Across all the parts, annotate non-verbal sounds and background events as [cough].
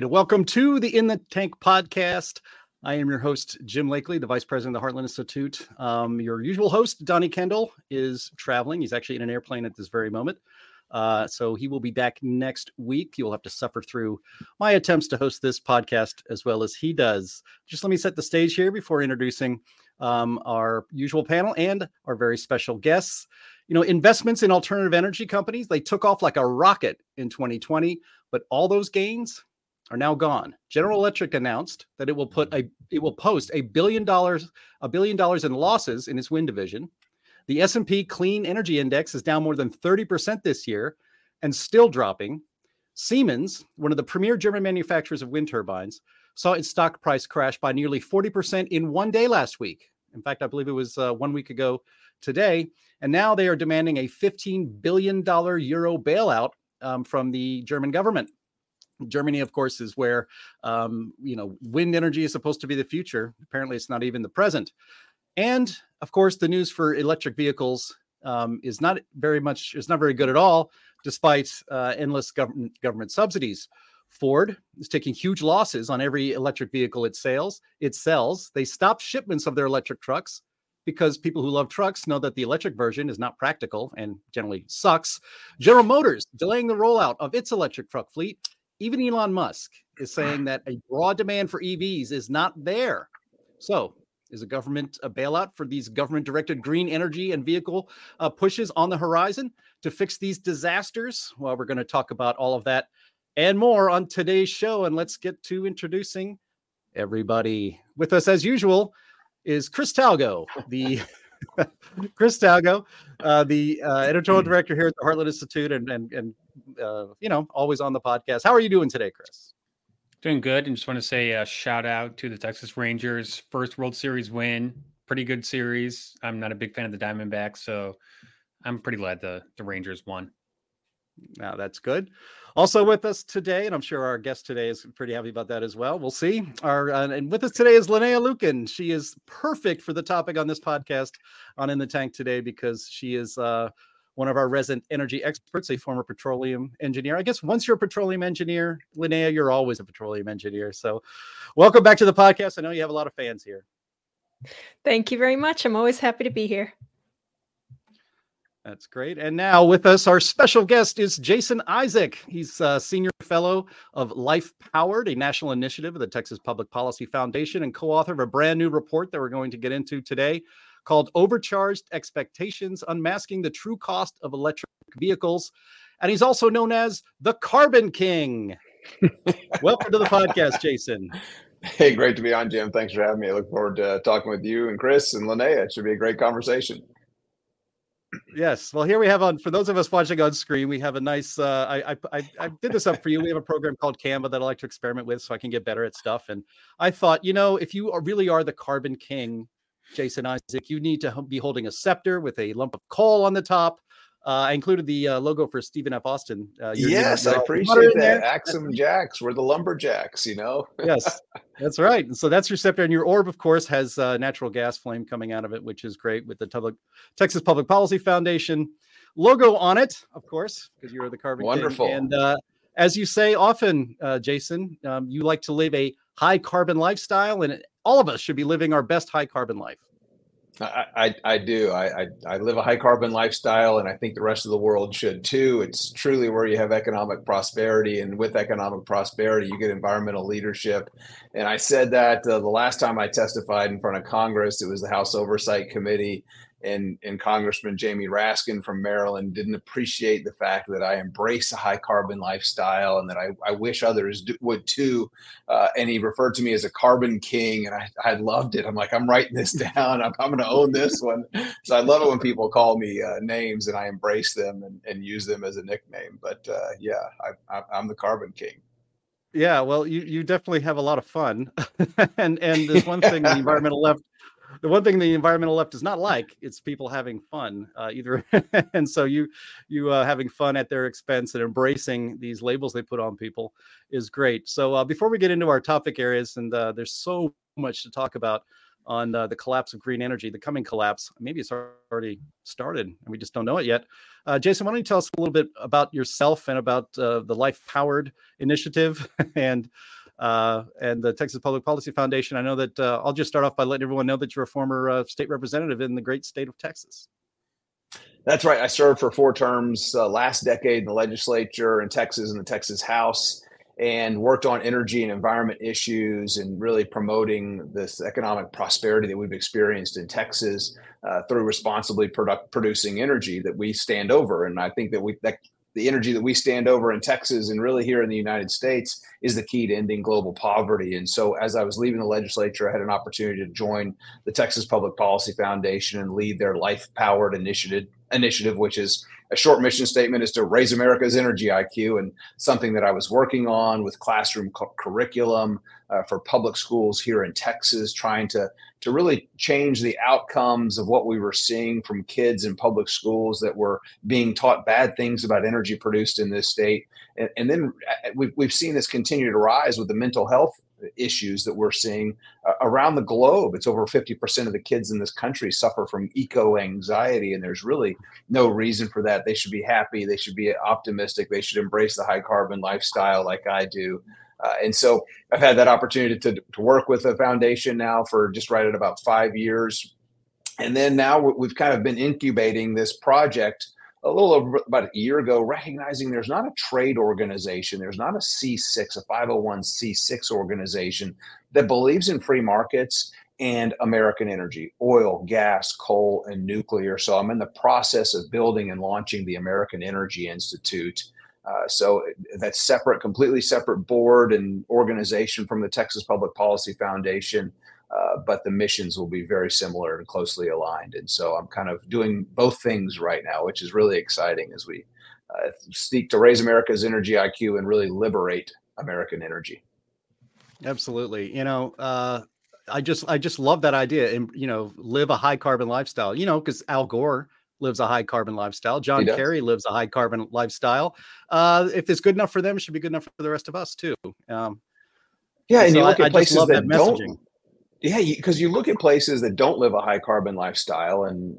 Welcome to the In the Tank podcast. I am your host, Jim Lakely, the vice president of the Heartland Institute. Um, your usual host, Donny Kendal, is traveling. He's actually in an airplane at this very moment. Uh, so he will be back next week. You'll have to suffer through my attempts to host this podcast as well as he does. Just let me set the stage here before introducing um, our usual panel and our very special guests. You know, investments in alternative energy companies, they took off like a rocket in 2020, but all those gains are now gone. General Electric announced that it will put a it will post a billion dollars a billion dollars in losses in its wind division the S&P Clean Energy Index is down more than 30% this year and still dropping. Siemens, one of the premier German manufacturers of wind turbines, saw its stock price crash by nearly 40% in one day last week. In fact, I believe it was uh, one week ago today. And now they are demanding a $15 billion euro bailout um, from the German government. Germany, of course, is where um, you know wind energy is supposed to be the future. Apparently, it's not even the present. And of course, the news for electric vehicles um, is not very much is not very good at all, despite uh, endless government government subsidies. Ford is taking huge losses on every electric vehicle it sells. It sells. They stopped shipments of their electric trucks because people who love trucks know that the electric version is not practical and generally sucks. General Motors delaying the rollout of its electric truck fleet. Even Elon Musk is saying that a broad demand for EVs is not there. So is a government a bailout for these government directed green energy and vehicle uh, pushes on the horizon to fix these disasters? Well, we're going to talk about all of that and more on today's show. And let's get to introducing everybody. With us, as usual, is Chris Talgo, the [laughs] Chris Talgo, uh, the uh, editorial [clears throat] director here at the Heartland Institute, and and and uh, you know always on the podcast. How are you doing today, Chris? Doing good. And just want to say a shout out to the Texas Rangers first World Series win. Pretty good series. I'm not a big fan of the Diamondbacks, so I'm pretty glad the, the Rangers won. Now that's good. Also with us today, and I'm sure our guest today is pretty happy about that as well. We'll see. Our uh, and with us today is Linnea Lueken. She is perfect for the topic on this podcast on In the Tank today because she is uh, one of our resident energy experts, a former petroleum engineer. I guess once you're a petroleum engineer, Linnea, you're always a petroleum engineer. So, welcome back to the podcast. I know you have a lot of fans here. Thank you very much. I'm always happy to be here. That's great. And now with us, our special guest is Jason Isaac. He's a senior fellow of Life Powered, a national initiative of the Texas Public Policy Foundation, and co author of a brand new report that we're going to get into today called Overcharged Expectations Unmasking the True Cost of Electric Vehicles. And he's also known as the Carbon King. Welcome to the podcast, Jason. Hey, great to be on, Jim. Thanks for having me. I look forward to talking with you and Chris and Linnea. It should be a great conversation. Yes. Well, here we have on for those of us watching on screen, we have a nice. Uh, I, I I did this up for you. We have a program called Canva that I like to experiment with, so I can get better at stuff. And I thought, you know, if you really are the carbon king, Jason Isaac, you need to be holding a scepter with a lump of coal on the top. Uh, I included the uh, logo for Stephen F. Austin. Uh, yes, I appreciate that. Axe 'em Jacks, we're the lumberjacks, you know? [laughs] yes, that's right. And so that's your scepter. And your orb, of course, has uh, natural gas flame coming out of it, which is great with the public, Texas Public Policy Foundation logo on it, of course, because you're the carbon. Wonderful. King. And uh, as you say often, uh, Jason, um, you like to live a high carbon lifestyle, and all of us should be living our best high carbon life. I, I, I do. I, I, I live a high carbon lifestyle, and I think the rest of the world should too. It's truly where you have economic prosperity, and with economic prosperity, you get environmental leadership. And I said that uh, the last time I testified in front of Congress, it was the House Oversight Committee, and and Congressman Jamie Raskin from Maryland didn't appreciate the fact that I embrace a high carbon lifestyle and that I, I wish others do, would too. Uh, and he referred to me as a carbon king, and I, I loved it. I'm like, I'm writing this [laughs] down. I'm, I'm going to own this one. So I love it when people call me uh, names and I embrace them and, and use them as a nickname. But uh, yeah, I, I'm the carbon king. Yeah, well, you, you definitely have a lot of fun, [laughs] and and there's one thing the [laughs] environmental left the one thing the environmental left does not like it's people having fun uh, either [laughs] and so you you uh, having fun at their expense and embracing these labels they put on people is great so uh, before we get into our topic areas and uh, there's so much to talk about on uh, the collapse of green energy, the coming collapse. Maybe it's already started and we just don't know it yet. Uh, Jason, why don't you tell us a little bit about yourself and about the Life Powered initiative [laughs] and uh, and the Texas Public Policy Foundation? I know that uh, I'll just start off by letting everyone know that you're a former uh, state representative in the great state of Texas. That's right. I served for four terms last decade in the legislature in Texas in the Texas House and worked on energy and environment issues and really promoting this economic prosperity that we've experienced in Texas uh, through responsibly producing energy that we stand over. And I think that we that the energy that we stand over in Texas and really here in the United States is the key to ending global poverty. And so, as I was leaving the legislature, I had an opportunity to join the Texas Public Policy Foundation and lead their Life Powered initiative, initiative, which is a short mission statement is to raise America's energy IQ, and something that I was working on with classroom cu- curriculum uh, for public schools here in Texas, trying to to really change the outcomes of what we were seeing from kids in public schools that were being taught bad things about energy produced in this state, and, and then uh, we've we've seen this continue to rise with the mental health issues that we're seeing uh, around the globe. It's over 50% of the kids in this country suffer from eco anxiety, and there's really no reason for that. They should be happy, they should be optimistic, they should embrace the high carbon lifestyle like I do. Uh, and so I've had that opportunity to, to work with the foundation now for just right at about five years. And then now we've kind of been incubating this project a little over about a year ago, recognizing there's not a trade organization, there's not a C6, a 501c6 organization that believes in free markets and American energy, oil, gas, coal, and nuclear. So I'm in the process of building and launching the American Energy Institute. Uh, so that's separate, completely separate board and organization from the Texas Public Policy Foundation. Uh, but the missions will be very similar and closely aligned. And so I'm kind of doing both things right now, which is really exciting as we uh, seek to raise America's energy IQ and really liberate American energy. Absolutely. You know, uh, I just I just love that idea, and you know, live a high carbon lifestyle. You know, because Al Gore lives a high carbon lifestyle. John Kerry lives a high carbon lifestyle. Uh, if it's good enough for them, it should be good enough for the rest of us too. Um, yeah, and so you look I, at places that, that don't yeah, because you, look at places that don't live a high carbon lifestyle, and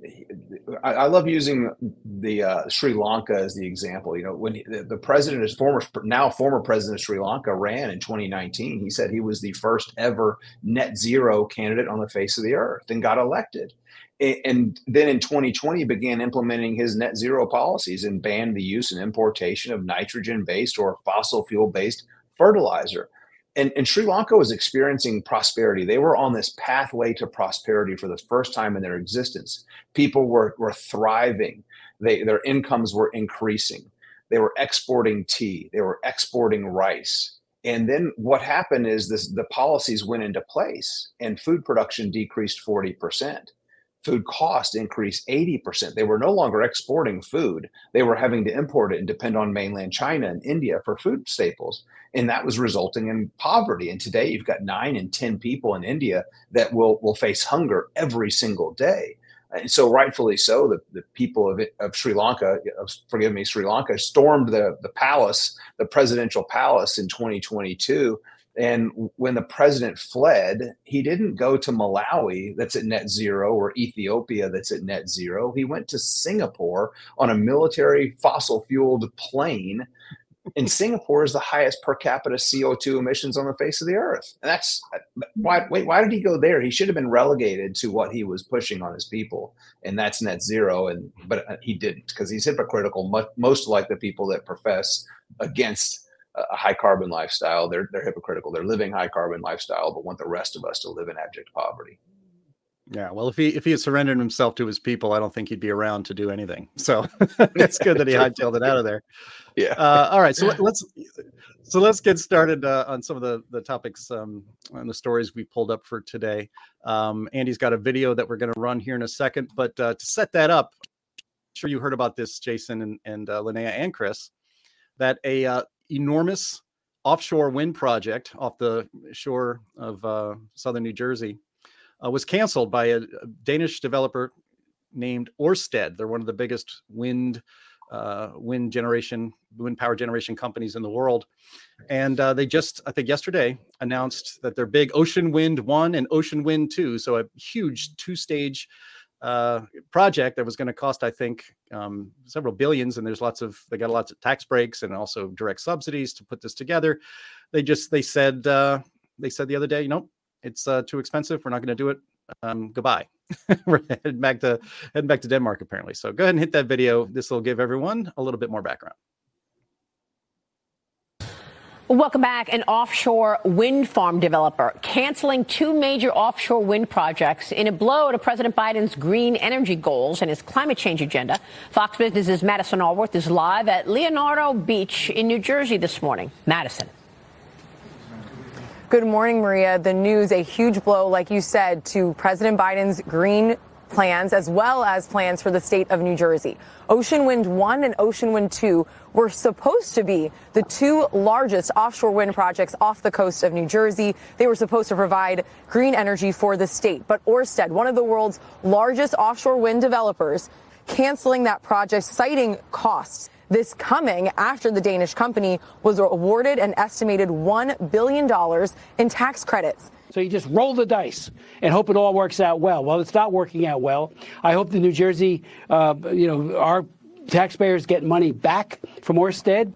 I, I love using the uh, Sri Lanka as the example. You know, when he, the, the president is former now former president of Sri Lanka ran in 2019, he said he was the first ever net zero candidate on the face of the earth and got elected. And then in 2020 began implementing his net zero policies and banned the use and importation of nitrogen based or fossil fuel based fertilizer and, and Sri Lanka was experiencing prosperity. They were on this pathway to prosperity for the first time in their existence. People were, were thriving. They, their incomes were increasing. They were exporting tea. They were exporting rice. And then what happened is this, the policies went into place and food production decreased 40% food cost increased 80%. They were no longer exporting food. They were having to import it and depend on mainland China and India for food staples. And that was resulting in poverty. And today you've got nine in 10 people in India that will, will face hunger every single day. And so, rightfully so, the, the people of, of Sri Lanka, forgive me, Sri Lanka, stormed the, the palace, the presidential palace in 2022 and when the president fled, he didn't go to Malawi, that's at net zero, or Ethiopia, that's at net zero. He went to Singapore on a military fossil fueled plane. And [laughs] Singapore is the highest per capita CO2 emissions on the face of the earth. And that's why, wait, why did he go there? He should have been relegated to what he was pushing on his people, and that's net zero. And but he didn't because he's hypocritical, most like the people that profess against a high carbon lifestyle. They're they're hypocritical. They're living high carbon lifestyle, but want the rest of us to live in abject poverty. Yeah, well, if he if he had surrendered himself to his people, I don't think he'd be around to do anything. [laughs] So it's good that he [laughs] hightailed it out of there. Yeah. Uh, all right, so [laughs] let's so let's get started uh, on some of the the topics um, and the stories we pulled up for today. Um, Andy's got a video that we're going to run here in a second, but uh, to set that up, I'm sure you heard about this, Jason and and uh, Linnea and Chris, that a uh, enormous offshore wind project off the shore of uh, southern New Jersey uh, was canceled by a, Danish developer named Orsted. They're one of the biggest wind uh, wind generation, wind power generation companies in the world. And uh, they just, I think yesterday, announced that their big Ocean Wind 1 and Ocean Wind 2, so a huge two stage uh, project that was going to cost, I think, um, several billions. And there's lots of, they got lots of tax breaks and also direct subsidies to put this together. They just, they said, uh, they said the other day, you know, it's uh, too expensive. We're not going to do it. Um, goodbye. [laughs] We're heading back to heading back to Denmark apparently. So go ahead and hit that video. This will give everyone a little bit more background. Welcome back. An offshore wind farm developer canceling two major offshore wind projects in a blow to President Biden's green energy goals and his climate change agenda. Fox Business's Madison Alworth is live at Leonardo Beach in New Jersey this morning. Madison. Good morning, Maria. The news, a huge blow, like you said, to President Biden's green plans as well as plans for the state of New Jersey. Ocean Wind 1 and Ocean Wind 2 were supposed to be the two largest offshore wind projects off the coast of New Jersey. They were supposed to provide green energy for the state. But Orsted, one of the world's largest offshore wind developers, canceling that project, citing costs. This coming after the Danish company was awarded an estimated $1 billion in tax credits. So you just roll the dice and hope it all works out well. Well, it's not working out well. I hope the New Jersey, uh, you know, our taxpayers get money back from Orsted.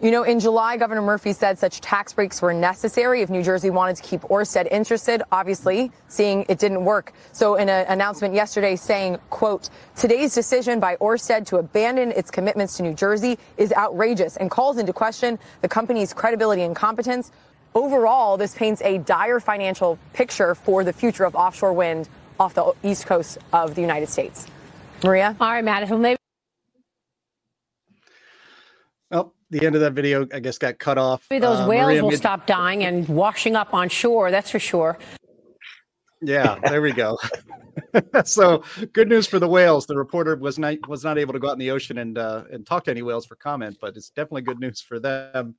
You know, in July, Governor Murphy said such tax breaks were necessary if New Jersey wanted to keep Orsted interested, obviously, seeing it didn't work. So in an announcement yesterday saying, quote, today's decision by Orsted to abandon its commitments to New Jersey is outrageous and calls into question the company's credibility and competence. Overall, this paints a dire financial picture for the future of offshore wind off the east coast of the United States. Maria? All right, Madison. Maybe well, the end of that video, I guess, got cut off. Maybe those Uh, whales Maria will made- stop dying and washing up on shore. That's for sure. Yeah, there we go. [laughs] so good news for the whales. The reporter was not was not able to go out in the ocean and uh, and talk to any whales for comment, but it's definitely good news for them.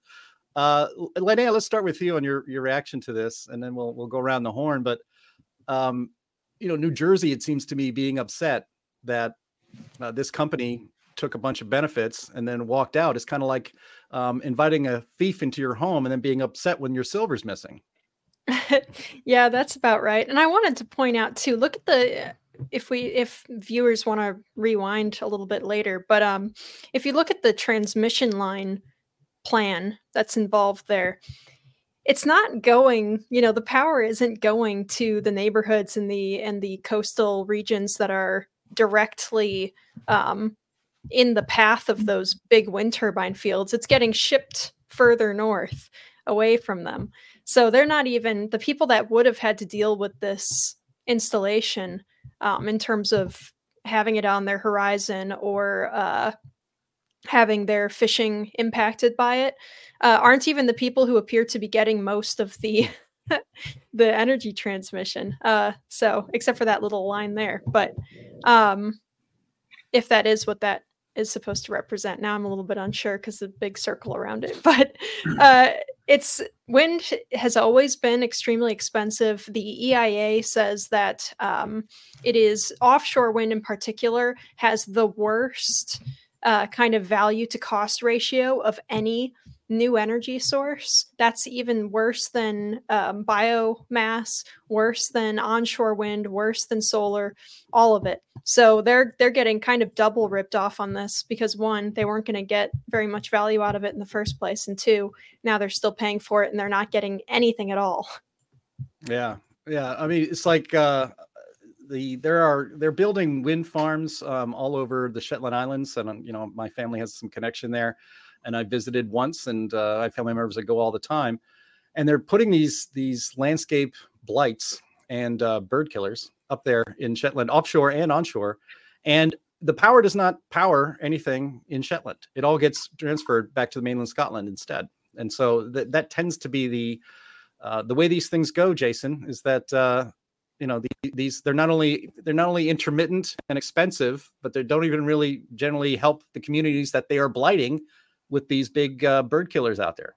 Uh, Linnea, let's start with you on your your reaction to this, and then we'll we'll go around the horn. But um, you know, New Jersey, it seems to me, being upset that uh, this company took a bunch of benefits and then walked out. is kind of like um, inviting a thief into your home and then being upset when your silver's missing. [laughs] yeah, that's about right. And I wanted to point out too. Look at the if we if viewers want to rewind a little bit later, but um, if you look at the transmission line plan that's involved there, it's not going. You know, the power isn't going to the neighborhoods and the and the coastal regions that are directly um, in the path of those big wind turbine fields. It's getting shipped further north away from them. So they're not even the people that would have had to deal with this installation um, in terms of having it on their horizon or uh, having their fishing impacted by it uh, aren't even the people who appear to be getting most of the [laughs] the energy transmission. Uh, so except for that little line there, but um, if that is what that is supposed to represent. Now I'm a little bit unsure because the big circle around it, [laughs] but uh, it's wind has always been extremely expensive. The EIA says that um, it is offshore wind in particular has the worst uh, kind of value to cost ratio of any new energy source. That's even worse than um, biomass, worse than onshore wind, worse than solar, all of it. So they're they're getting kind of double ripped off on this because one, they weren't going to get very much value out of it in the first place, and two, now they're still paying for it and they're not getting anything at all. Yeah, yeah. I mean, it's like uh, the there are they're building wind farms um, all over the Shetland Islands, and um, you know my family has some connection there, and I visited once, and uh, I have family members that go all the time, and they're putting these these landscape blights and uh, bird killers up there in Shetland, offshore and onshore, and the power does not power anything in Shetland. It all gets transferred back to the mainland Scotland instead, and so that that tends to be the uh, the way these things go, Jason, is that uh, you know the, these they're not only they're not only intermittent and expensive, but they don't even really generally help the communities that they are blighting with these big uh, bird killers out there.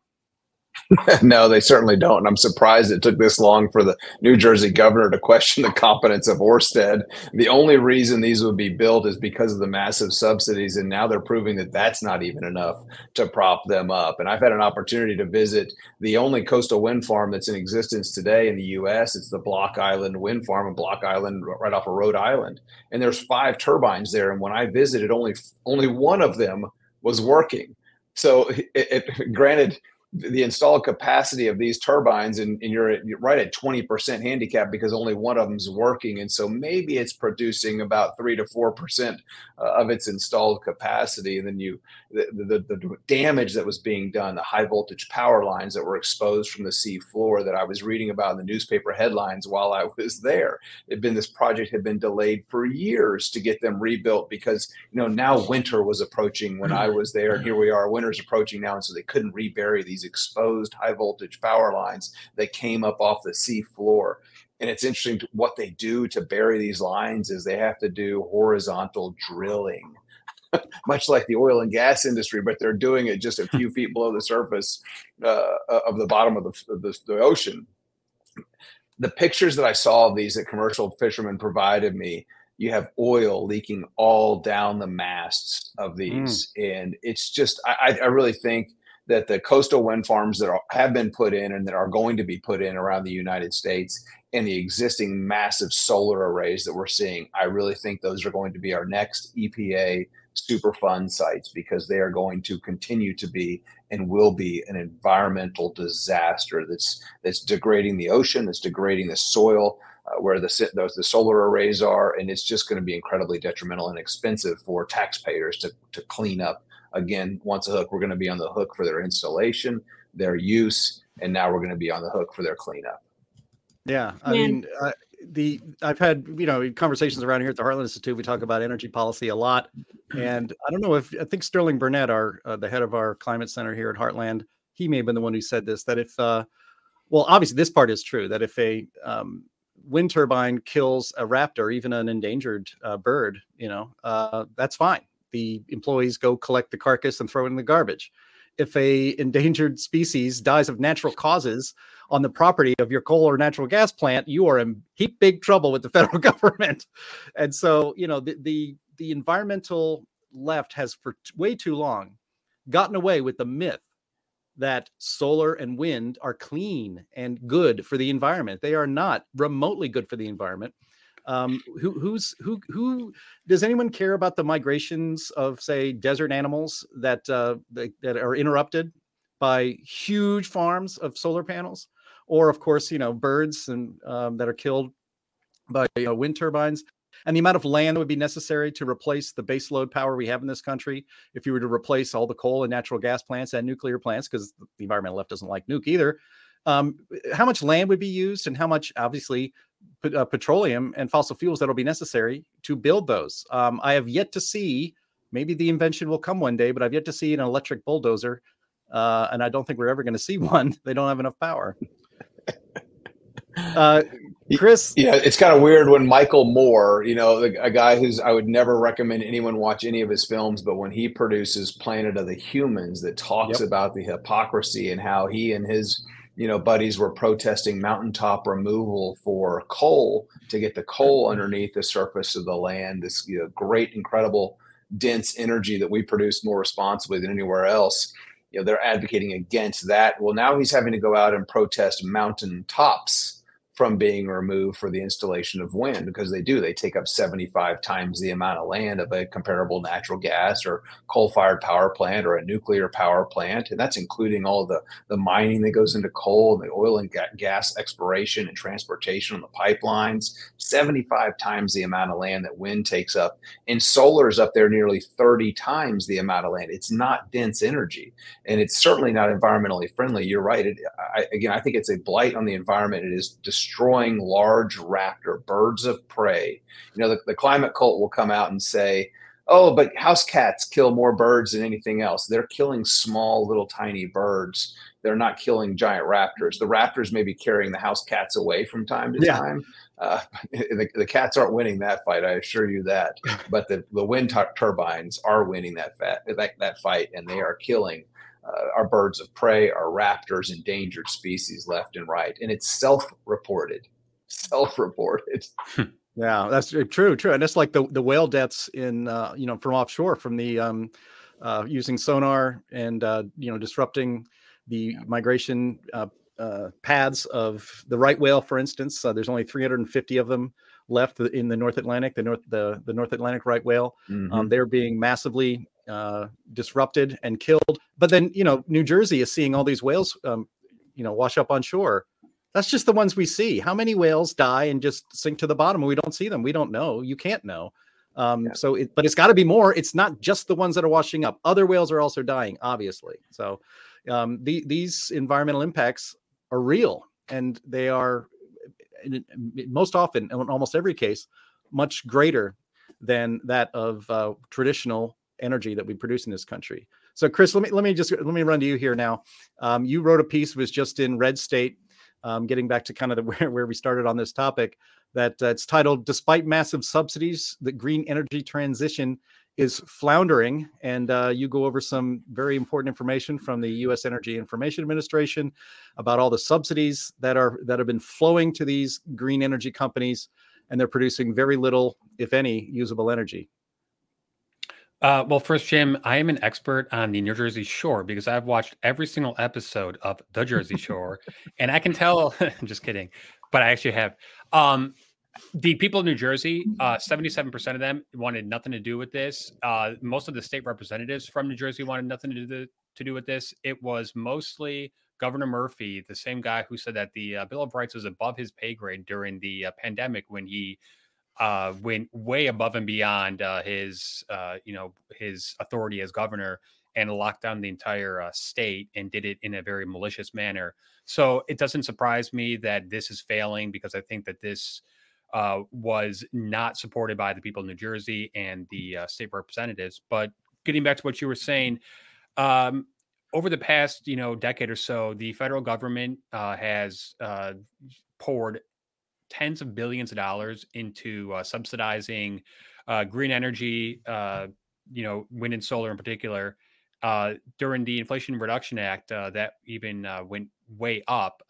[laughs] no, they certainly don't. And I'm surprised it took this long for the New Jersey governor to question the competence of Orsted. The only reason these would be built is because of the massive subsidies. And now they're proving that that's not even enough to prop them up. And I've had an opportunity to visit the only coastal wind farm that's in existence today in the US. It's the Block Island Wind Farm in Block Island, right off of Rhode Island. And there's five turbines there. And when I visited, only only one of them was working. So, it, it, granted, the installed capacity of these turbines and, and you're, you're, right at 20% handicap because only one of them is working. And so maybe it's producing about 3 to 4% uh, of its installed capacity. And then you the, the, the damage that was being done the high voltage power lines that were exposed from the sea floor that i was reading about in the newspaper headlines while i [laughs] was there. It been this project had been delayed for years to get them rebuilt because you know now winter was approaching when i was there and here we are winter's approaching now. And so they couldn't rebury these these exposed high voltage power lines that came up off the sea floor. And it's interesting what they do to bury these lines is they have to do horizontal drilling. [laughs] much like the oil and gas industry, but they're doing it just a few [laughs] feet below the surface uh, of the bottom of the, of the, the ocean. The pictures that I saw of these that commercial fishermen provided me, you have oil leaking all down the masts of these, mm. and it's just I, I really think that the coastal wind farms that are, have been put in and that are going to be put in around the United States and the existing massive solar arrays that we're seeing, I really think those are going to be our next EPA Superfund sites because they are going to continue to be and will be an environmental disaster that's that's degrading the ocean, that's degrading the soil. Uh, where the, the the solar arrays are, and it's just going to be incredibly detrimental and expensive for taxpayers to to clean up Again, once a hook, we're going to be on the hook for their installation, their use, and now we're going to be on the hook for their cleanup. Yeah, I mean, uh, the I've had you know conversations around here at the Heartland Institute. We talk about energy policy a lot, and I don't know if I think Sterling Burnett, our uh, the head of our climate center here at Heartland, he may have been the one who said this. That if, uh, well, obviously this part is true. That if a um, wind turbine kills a raptor, even an endangered uh, bird, you know, uh, that's fine the employees go collect the carcass and throw it in the garbage. If a endangered species dies of natural causes on the property of your coal or natural gas plant, you are in heap big trouble with the [laughs] federal [laughs] government. And so, you know, the the, the environmental left has for way too long gotten away with the myth that solar and wind are clean and good for the environment. They are not remotely good for the environment. Um, who who's who who does anyone care about the migrations of say desert animals that uh, that, that are interrupted by huge farms of solar panels, or of course you know birds and um, that are killed by you know, wind turbines? and the amount of land that would be necessary to replace the base load power we have in this country if you were to replace all the coal and natural gas plants and nuclear plants because the environmental left doesn't like nuke either um, how much land would be used and how much obviously uh, petroleum and fossil fuels that will be necessary to build those. Um, I have yet to see, maybe the invention will come one day, but I've yet to see an electric bulldozer. Uh, and I don't think we're ever going to see [laughs] one. They don't have enough power. [laughs] Uh, Chris, yeah, it's kind of weird when Michael Moore, you know, a guy who's I would never recommend anyone watch any of his films, but when he produces Planet of the Humans, that talks yep. about the hypocrisy and how he and his you know, buddies were protesting mountaintop removal for coal to get the coal mm-hmm. underneath the surface of the land. This you know, great, incredible, dense energy that we produce more responsibly than anywhere else. You know, they're advocating against that. Well, now he's having to go out and protest mountain tops from being removed for the installation of wind because they do they take up 75 times the amount of land of a comparable natural gas or coal-fired power plant or a nuclear power plant and that's including all the the mining that goes into coal and the oil and gas exploration and transportation on the pipelines. 75 times the amount of land that wind takes up and solar is up there nearly 30 times the amount of land. It's not dense energy and it's certainly not environmentally friendly. You're right it, I, again i think it's a blight on the environment. It is destroying destroying large raptor, birds of prey. You know, the, the climate cult will come out and say, oh, but house cats kill more birds than anything else. They're killing small, little, tiny birds. They're not killing giant raptors. The raptors may be carrying the house cats away from time to yeah. time. Uh, [laughs] the, the, cats aren't winning that fight, I assure you that. [laughs] But the, the wind t- turbines are winning that, fat, that, that fight, and they are killing uh, our birds of prey, our raptors, endangered species left and right. And it's self reported. Self reported. [laughs] Yeah, that's true, true. And it's like the, the whale deaths in, uh, you know, from offshore, from the um, uh, using sonar and, uh, you know, disrupting the migration uh, uh, paths of the right whale, for instance. Uh, there's only 350 of them left in the North Atlantic, the North the, the North Atlantic right whale. Mm-hmm. Um, they're being massively uh, disrupted and killed. But then you know New Jersey is seeing all these whales, um, you know, wash up on shore. That's just the ones we see. How many whales die and just sink to the bottom? We don't see them. We don't know. You can't know. Um, yeah. So, it, but it's got to be more. It's not just the ones that are washing up. Other whales are also dying, obviously. So, um, the, these environmental impacts are real, and they are most often, in almost every case, much greater than that of uh, traditional energy that we produce in this country. So, Chris, let me let me just let me run to you here now. Um, you wrote a piece was just in Red State, um, getting back to kind of the, [laughs] where where we started on this topic. That uh, it's titled "Despite Massive Subsidies, the Green Energy Transition is Floundering," and uh, you go over some very important information from the U.S. Energy Information Administration about all the subsidies that are that have been flowing to these green energy companies, and they're producing very little, if any, usable energy. Uh, well, first, Jim, I am an expert on the New Jersey Shore because I've watched every single episode of The Jersey [laughs] Shore, and I can tell. [laughs] I'm just kidding, but I actually have. Um, the people of New Jersey, uh, 77% of them wanted nothing to do with this. Uh, most of the state representatives from New Jersey wanted nothing to do, to do with this. It was mostly Governor Murphy, the same guy who said that the uh, Bill of Rights was above his pay grade during the uh, pandemic when he uh, went way above and beyond uh, his, uh, you know, his authority as governor and locked down the entire uh, state and did it in a very malicious manner. So it doesn't surprise me that this is failing because I think that this uh, was not supported by the people in New Jersey and the uh, state representatives. But getting back to what you were saying, um, over the past you know decade or so, the federal government has poured tens of billions of dollars into uh, subsidizing uh, green energy, uh, you know, wind and solar in particular. Uh, during the Inflation Reduction Act, uh, that even uh, went way up.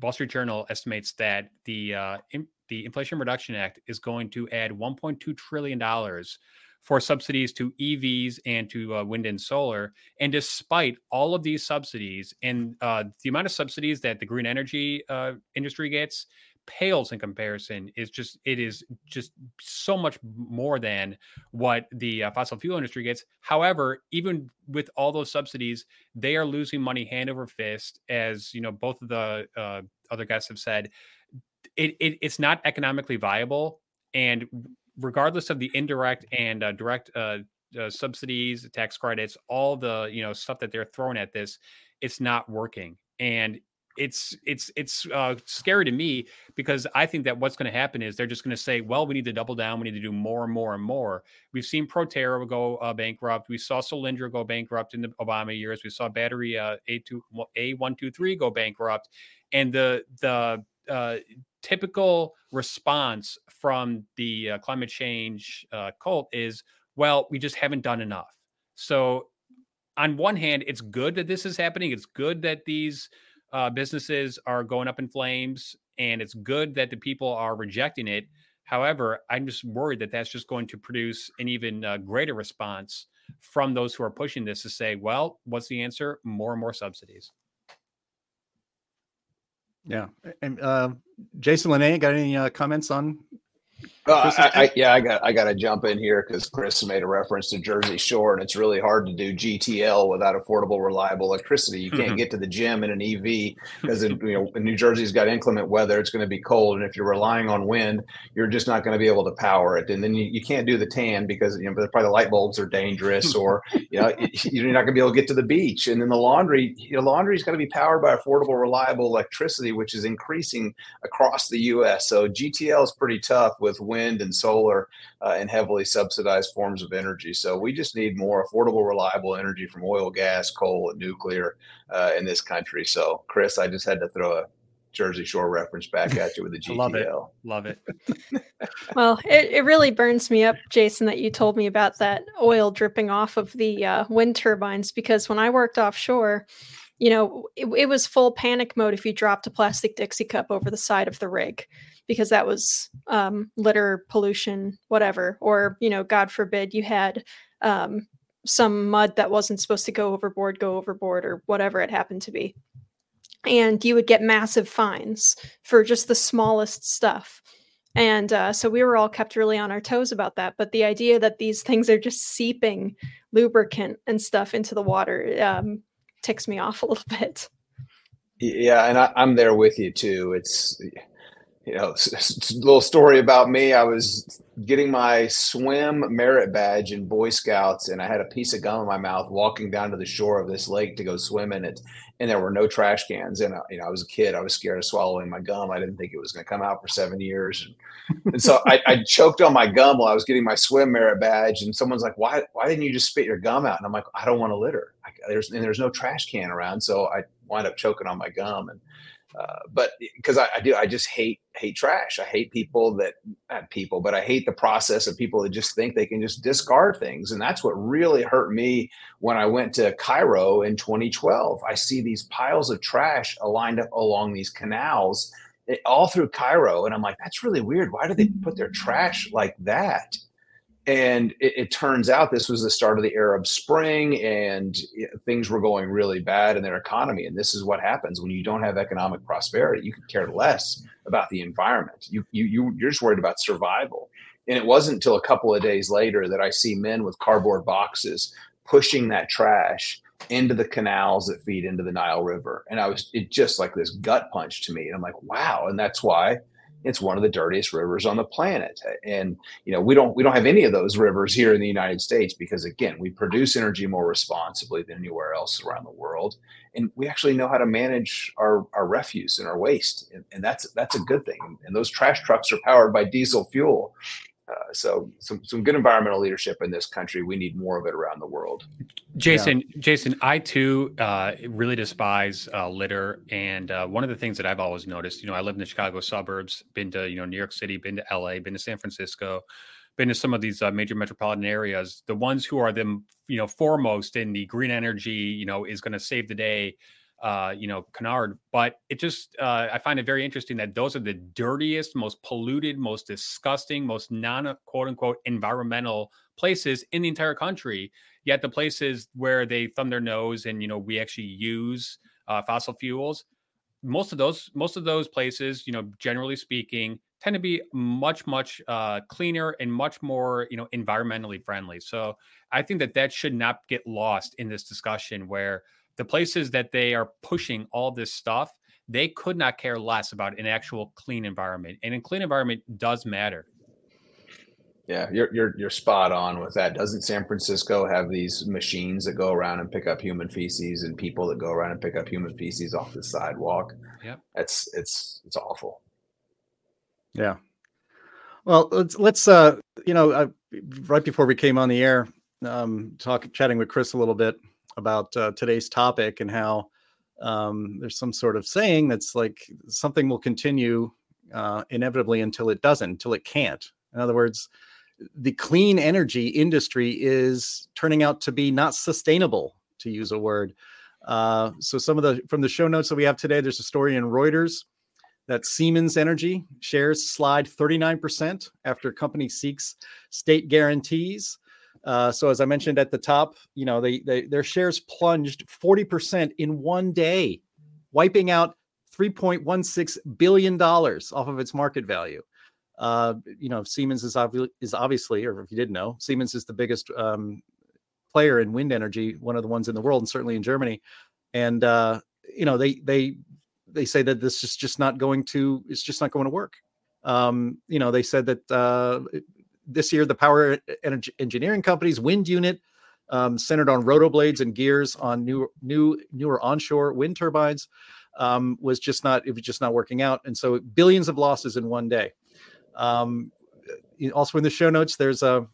Wall Street Journal estimates that the in, the Inflation Reduction Act is going to add 1.2 trillion dollars for subsidies to EVs and to uh, wind and solar. And despite all of these subsidies and uh, the amount of subsidies that the green energy uh, industry gets pales in comparison is just it is just so much more than what the uh, fossil fuel industry gets however even with all those subsidies they are losing money hand over fist as you know both of the uh, other guests have said it, it, it's not economically viable and regardless of the indirect and uh, direct uh, uh, subsidies, tax credits, all the you know stuff that they're throwing at this, it's not working, and it's it's it's uh, scary to me because I think that what's going to happen is they're just going to say, well, we need to double down, we need to do more and more and more. We've seen Proterra go uh, bankrupt, we saw Solyndra go bankrupt in the Obama years, we saw Battery uh, A two A one two three go bankrupt, and the the uh, typical response from the uh, climate change uh, cult is, well, we just haven't done enough. So, on one hand, it's good that this is happening. It's good that these uh, businesses are going up in flames, and it's good that the people are rejecting it. However, I'm just worried that that's just going to produce an even uh, greater response from those who are pushing this to say, well, what's the answer? More and more subsidies. Yeah. And uh, Jason Linne, got any uh, comments on uh, I, I, yeah, I got I got to jump in here because Chris made a reference to Jersey Shore, and it's really hard to do GTL without affordable, reliable electricity. You can't mm-hmm. get to the gym in an EV because [laughs] you know New Jersey's got inclement weather; it's going to be cold, and if you're relying on wind, you're just not going to be able to power it. And then you, you can't do the tan because you know probably the light bulbs are dangerous, or [laughs] you know you're not going to be able to get to the beach. And then the laundry, you know, laundry's got to be powered by affordable, reliable electricity, which is increasing across the U.S. So GTL is pretty tough with wind wind and solar uh, and heavily subsidized forms of energy. So we just need more affordable, reliable energy from oil, gas, coal, and nuclear uh, in this country. So, Chris, I just had to throw a Jersey Shore reference back at you with the [laughs] GTL. love it. Love it. [laughs] well, it, it really burns me up, Jason, that you told me about that oil dripping off of the uh, wind turbines because when I worked offshore, you know, it, it was full panic mode if you dropped a plastic Dixie cup over the side of the rig because that was um, litter, pollution, whatever. Or, you know, God forbid you had um, some mud that wasn't supposed to go overboard, go overboard, or whatever it happened to be. And you would get massive fines for just the smallest stuff. And uh, so we were all kept really on our toes about that. But the idea that these things are just seeping lubricant and stuff into the water um, ticks me off a little [laughs] bit. Yeah, and I, am there with you too. It's you know, little story about me. I was getting my swim merit badge in Boy Scouts, and I had a piece of gum in my mouth walking down to the shore of this lake to go swim in it. And there were no trash cans. And, uh, you know, I was a kid. I was scared of swallowing my gum. I didn't think it was going to come out for seven years. And, and so I, I, choked on my gum while I was getting my swim merit badge. And someone's like, why, why didn't you just spit your gum out? And I'm like, I don't want to litter. I, there's, and there's no trash can around. So I wind up choking on my gum. And, uh, but because I, I, do, I just hate hate trash. I hate people that not people, but I hate the process of people that just think they can just discard things, and that's what really hurt me when I went to Cairo in 2012. I see these piles of trash aligned up along these canals eh, all through Cairo, and I'm like, that's really weird. Why do they put their trash like that? And it, it, turns out this was the start of the Arab Spring, and things were going really bad in their economy. And this is what happens when you don't have economic prosperity. You could care less about the environment. You you, you you're just worried about survival. And it wasn't until a couple of days later that I see men with cardboard boxes pushing that trash into the canals that feed into the Nile River. And I was it just like this gut punch to me. And I'm like, wow. And that's why it's one of the dirtiest rivers on the planet. And you know we don't we don't have any of those rivers here in the united states because again we produce energy more responsibly than anywhere else around the world. And we actually know how to manage our, our refuse and our waste. And, and that's that's a good thing. And those trash trucks are powered by diesel fuel uh, so some some good environmental leadership in this country. We need more of it around the world. Jason, yeah. Jason, I too uh, really despise uh, litter, and uh, one of the things that I've always noticed, you know, I live in the Chicago suburbs, been to you know New York City, been to L.A., been to San Francisco, been to some of these uh, major metropolitan areas. The ones who are them, you know, foremost in the green energy, you know, is going to save the day uh, you know, canard. But it just, uh, I find it very interesting that those are the dirtiest, most polluted, most disgusting, most non quote unquote environmental places in the entire country. Yet the places where they thumb their nose and, you know, we actually use uh, fossil fuels, most of those, most of those places, you know, generally speaking, tend to be much much uh, cleaner and much more you know environmentally friendly so i think that that should not get lost in this discussion where the places that they are pushing all this stuff, they could not care less about an actual clean environment. And a clean environment does matter. Yeah, you're you're you're spot on with that. Doesn't San Francisco have these machines that go around and pick up human feces and people that go around and pick up human feces off the sidewalk? Yeah. It's it's it's awful. Yeah. Well, let's let's uh you know, uh, right before we came on the air, um talk chatting with Chris a little bit about uh, today's topic and how um, there's some sort of saying that's like something will continue uh, inevitably until it doesn't, until it can't. In other words, the clean energy industry is turning out to be not sustainable, to use a word. Uh, so some of the from the show notes that we have today, there's a story in Reuters that Siemens Energy shares slide 39% after company seeks state guarantees. Uh, so as I mentioned at the top, you know, they, they their shares plunged 40% in one day, wiping out 3.16 billion dollars off of its market value. Uh, you know, Siemens is, is obviously, or if you didn't know, Siemens is the biggest um, player in wind energy, one of the ones in the world, and certainly in Germany. And uh, you know, they they they say that this is just not going to it's just not going to work. Um, you know, they said that uh, this year, the power energy engineering company's wind unit, um, centered on rotor blades and gears on new, new, newer onshore wind turbines, um, was just not. It was just not working out, and so billions of losses in one day. Um, also in the show notes, there's a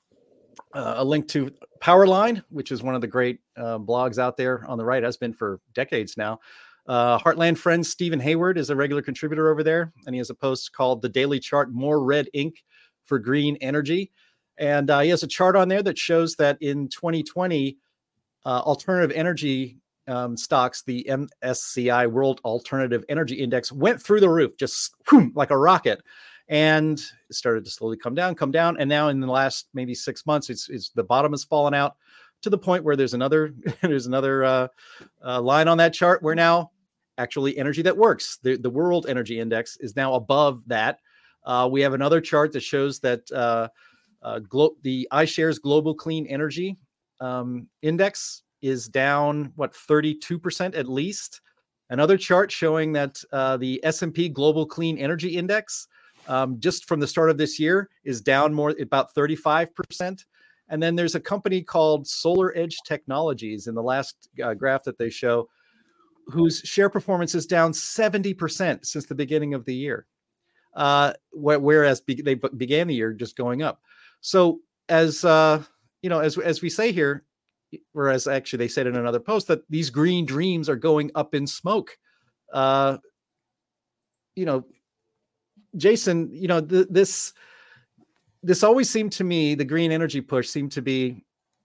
a link to Powerline, which is one of the great uh, blogs out there on the right, has been for decades now. Uh, Heartland friend Stephen Hayward is a regular contributor over there, and he has a post called "The Daily Chart: More Red Ink for Green Energy." And uh, he has a chart on there that shows that in 2020, uh, alternative energy um, stocks, the MSCI World Alternative Energy Index, went through the roof, just whoom, like a rocket, and it started to slowly come down, come down, and now in the last maybe six months, it's, it's the bottom has fallen out to the point where there's another [laughs] there's another uh, uh, line on that chart where now actually energy that works. The, the World Energy Index is now above that. Uh, we have another chart that shows that uh, uh, glo- the iShares Global Clean Energy um, Index is down what 32% at least. Another chart showing that uh, the S&P Global Clean Energy Index um, just from the start of this year is down more about 35%. And then there's a company called SolarEdge Technologies in the last uh, graph that they show whose share performance is down 70% since the beginning of the year. Uh, whereas be- they began the year just going up. So as uh, you know, as as we say here, whereas actually they said in another post that these green dreams are going up in smoke. Uh, you know, Jason, you know th- this this always seemed to me the green energy push seemed to be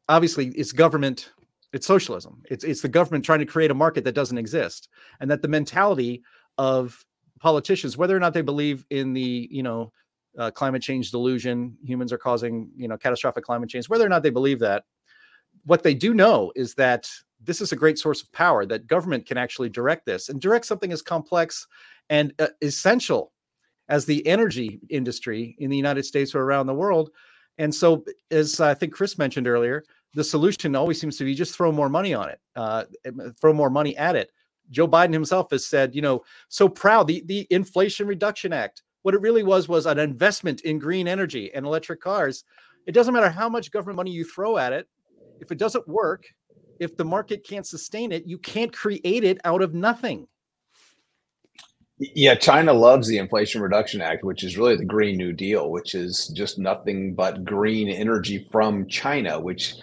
obviously it's government it's socialism it's it's the government trying to create a market that doesn't exist and that the mentality of politicians whether or not they believe in the you know uh, climate change delusion humans are causing you know catastrophic climate change whether or not they believe that what they do know is that this is a great source of power that government can actually direct this and direct something as complex and uh, essential as the energy industry in the United States or around the world. And so, as I think Chris mentioned earlier, the solution always seems to be just throw more money on it, uh, throw more money at it. Joe Biden himself has said, you know, so proud the the Inflation Reduction Act. What it really was was an investment in green energy and electric cars. It doesn't matter how much government money you throw at it, if it doesn't work, if the market can't sustain it, you can't create it out of nothing. Yeah, China loves the Inflation Reduction Act, which is really the Green New Deal, which is just nothing but green energy from China, which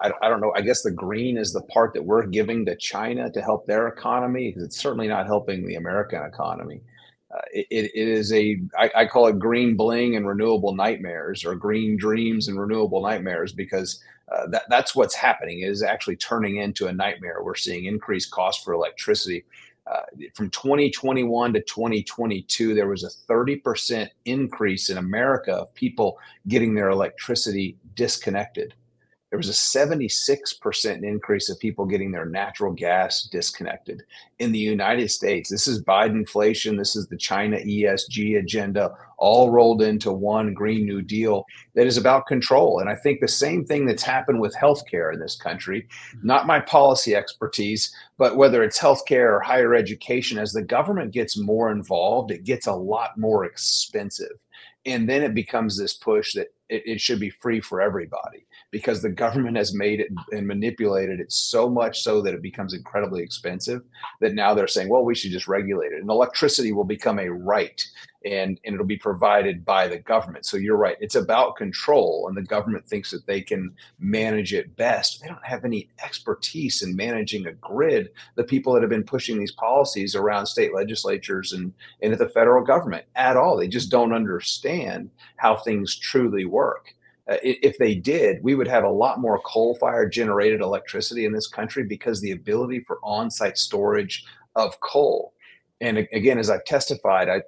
I, I, don't know. I guess the green is the part that we're giving to China to help their economy because it's certainly not helping the American economy. Uh, it, it is a I, I call it green bling and renewable nightmares or green dreams and renewable nightmares because uh, that, that's what's happening it is actually turning into a nightmare we're seeing increased cost for electricity uh, from 2021 to 2022, there was a 30% increase in America of people getting their electricity disconnected there was a 76% increase of people getting their natural gas disconnected in the United States. This is Biden inflation. This is the China ESG agenda, all rolled into one Green New Deal that is about control. And I think the same thing that's happened with healthcare in this country, not my policy expertise, but whether it's healthcare or higher education, as the government gets more involved, it gets a lot more expensive. And then it becomes this push that it, it should be free for everybody because the government has made it and manipulated it so much so that it becomes incredibly expensive that now they're saying, well, we should just regulate it. And electricity will become a right and, and it'll be provided by the government. So you're right. It's about control, and the government thinks that they can manage it best. They don't have any expertise in managing a grid. The people that have been pushing these policies around state legislatures and, and at the federal government at all, they just don't understand how things truly work. Uh, if they did, we would have a lot more coal fired generated electricity in this country because the ability for on site storage of coal. And again, as I've testified I,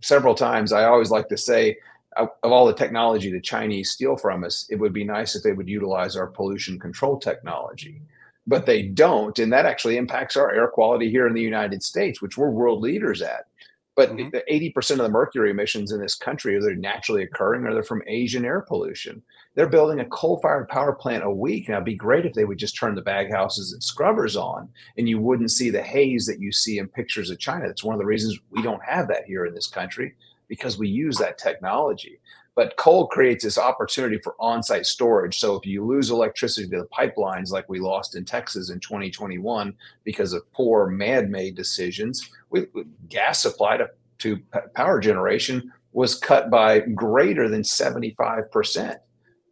several times, I always like to say, of all the technology the Chinese steal from us, it would be nice if they would utilize our pollution control technology. But they don't. And that actually impacts our air quality here in the United States, which we're world leaders at. But mm-hmm. 80% of the mercury emissions in this country are naturally occurring or they're from Asian air pollution. They're building a coal fired power plant a week. Now, it'd be great if they would just turn the baghouses and scrubbers on and you wouldn't see the haze that you see in pictures of China. That's one of the reasons we don't have that here in this country because we use that technology. But coal creates this opportunity for on site storage. So if you lose electricity to the pipelines like we lost in Texas in 2021 because of poor man made decisions, we, gas supply to, to power generation was cut by greater than 75%.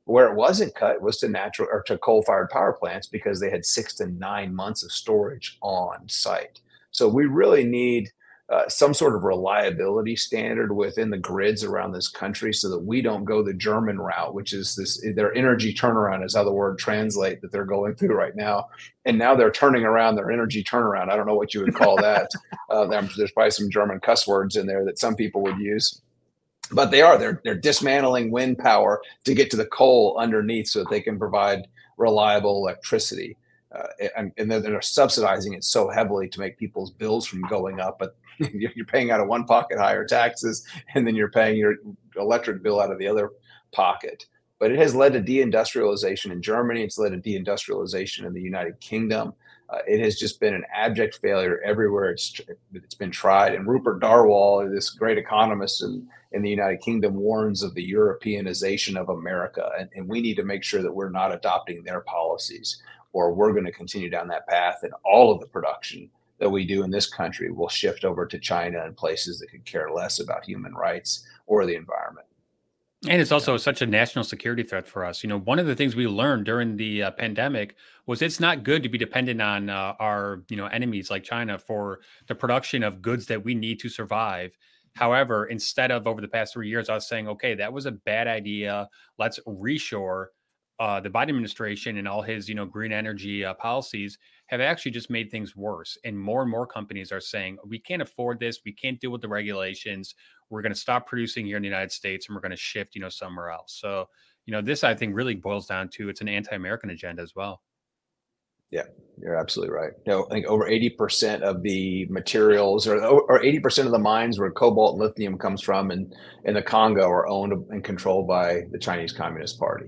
Where it wasn't cut was to natural or to coal fired power plants because they had six to nine months of storage on site. So we really need uh, some sort of reliability standard within the grids around this country so that we don't go the German route, which is this their energy turnaround is how the word translate that they're going through right now. And now they're turning around their energy turnaround. I don't know what you would call that. [laughs] uh, there's probably some German cuss words in there that some people would use. But they are they're they're dismantling wind power to get to the coal underneath so that they can provide reliable electricity. Uh, and, and they're, they're, subsidizing it so heavily to make people's bills from going up. But [laughs] you're paying out of one pocket higher taxes, and then you're paying your electric bill out of the other pocket. But it has led to deindustrialization in Germany. It's led to deindustrialization in the United Kingdom. Uh, it has just been an abject failure everywhere it's it's been tried. And Rupert Darwall, this great economist in, in the United Kingdom, warns of the Europeanization of America, and, and we need to make sure that we're not adopting their policies, or we're going to continue down that path, and all of the production that we do in this country will shift over to China and places that could care less about human rights or the environment. And it's also such a national security threat for us. You know, one of the things we learned during the uh, pandemic was it's not good to be dependent on uh, our, you know, enemies like China for the production of goods that we need to survive. However, instead of over the past three years, I was saying, okay, that was a bad idea. Let's reshore. Uh, the Biden administration and all his, you know, green energy uh, policies have actually just made things worse. And more and more companies are saying, we can't afford this. We can't deal with the regulations. We're going to stop producing here in the United States and we're going to shift, you know, somewhere else. So, you know, this I think really boils down to it's an anti-American agenda as well. Yeah, you're absolutely right. No, I think over 80% of the materials or, or 80% of the mines where cobalt and lithium comes from in, in the Congo are owned and controlled by the Chinese Communist Party.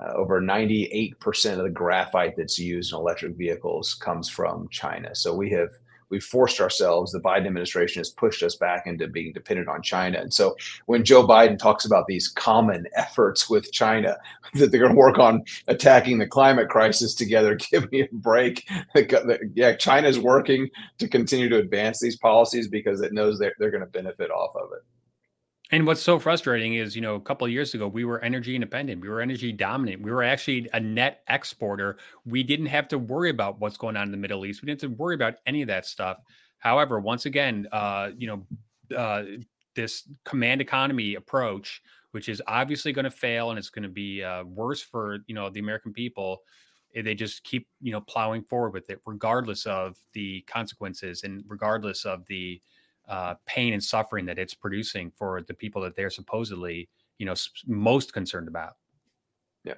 Uh, over 98% of the graphite that's used in electric vehicles comes from China. So we have we've forced ourselves. The Biden administration has pushed us back into being dependent on China. And so when Joe Biden talks about these common [laughs] efforts with China [laughs] that they're going to work on attacking the climate crisis together, [laughs] give me a break. yeah, China's working to continue to advance these policies because it knows they're, they're going to benefit off of it. And what's so frustrating is, you know, a couple of years ago, we were energy independent. We were energy dominant. We were actually a net exporter. We didn't have to worry about what's going on in the Middle East. We didn't have to worry about any of that stuff. However, once again, uh, you know, uh, this command economy approach, which is obviously going to fail and it's going to be uh, worse for, you know, the American people. Eh, they just keep, you know, plowing forward with it, regardless of the consequences and regardless of the, uh, pain and suffering that it's producing for the people that they're supposedly, you know, most concerned about. Yeah.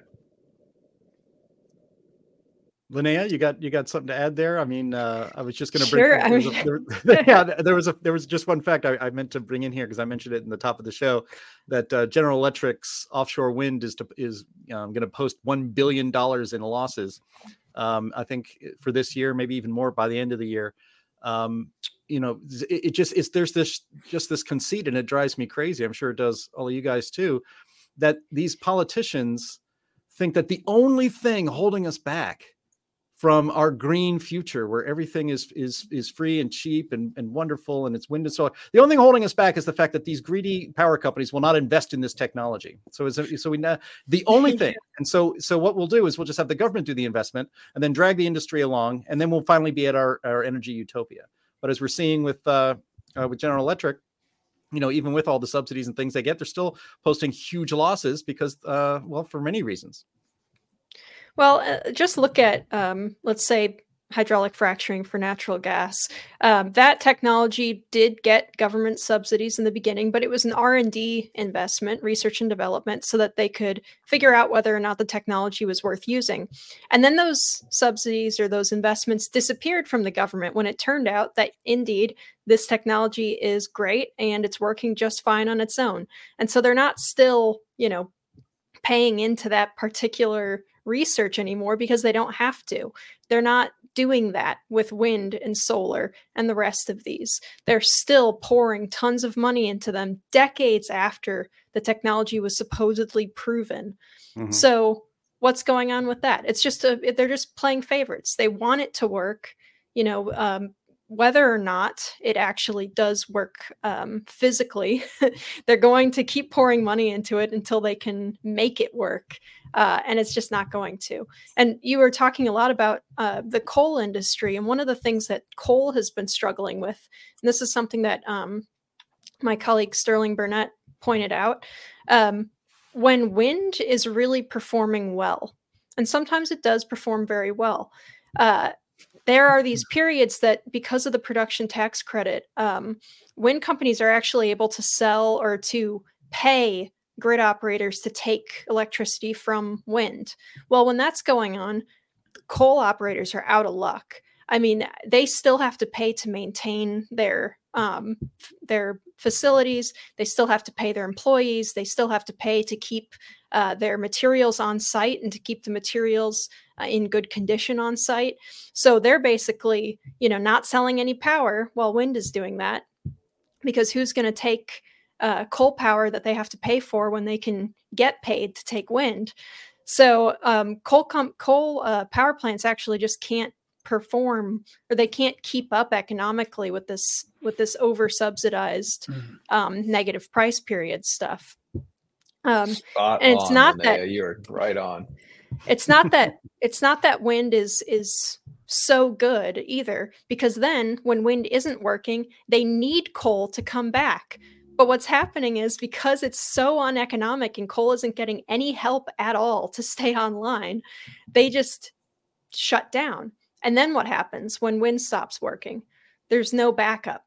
Linnea, you got you got something to add there? I mean, uh, I was just going to bring. Sure. There, a, there, [laughs] [laughs] yeah, there was a there was just one fact I, I meant to bring in here because I mentioned it in the top of the show that uh, General Electric's offshore wind is to, is um, going to post one billion dollars in losses. Um, I think eh, for this year, maybe even more by the end of the year. Um, you know it, it just it's there's this just this conceit and it drives me crazy i'm sure it does all of you guys too that these politicians think that the only thing holding us back from our green future where everything is is is free and cheap and, and wonderful and it's wind and solar the only thing holding us back is the fact that these greedy power companies will not invest in this technology. So is so we know the only thing [laughs] and so so what we'll do is we'll just have the government do the investment and then drag the industry along and then we'll finally be at our, our energy utopia but as we're seeing with uh, uh, with General Electric, you know, even with all the subsidies and things they get, they're still posting huge losses because, uh, well, for many reasons. Well, uh, just look at, um, let's say, hydraulic fracturing for natural gas. Um, that technology did get government subsidies in the beginning, but it was an R&D investment, research and development, so that they could figure out whether or not the technology was worth using. And then those subsidies or those investments disappeared from the government when it turned out that indeed this technology is great and it's working just fine on its own. And so they're not still, you know, paying into that particular research anymore because they don't have to. They're not doing that with wind and solar and the rest of these. They're still pouring tons of money into them decades after the technology was supposedly proven. Mm-hmm. So, what's going on with that? It's just a they're just playing favorites. They want it to work. You know, um, whether or not it actually does work um, physically, [laughs] they're going to keep pouring money into it until they can make it work. Uh, and it's just not going to. And you were talking a lot about uh, the coal industry. And one of the things that coal has been struggling with, and this is something that um, my colleague Sterling Burnett pointed out, um, when wind is really performing well, and sometimes it does perform very well. Uh, there are these periods that because of the production tax credit um, wind companies are actually able to sell or to pay grid operators to take electricity from wind well when that's going on coal operators are out of luck. I mean they still have to pay to maintain their um, their facilities they still have to pay their employees they still have to pay to keep uh, their materials on site and to keep the materials uh, in good condition on site. So they're basically, you know, not selling any power while wind is doing that because who's going to take uh, coal power that they have to pay for when they can get paid to take wind? So um, coal com- coal uh, power plants actually just can't perform or they can't keep up economically with this with this over subsidized mm-hmm. um, negative price period stuff um, Spot and it's on, not Linnea. that you're right on. It's not [laughs] that it's not that wind is is so good either, because then when wind isn't working, they need coal to come back. But what's happening is because it's so uneconomic and coal isn't getting any help at all to stay online, they just shut down. And then what happens when wind stops working? There's no backup.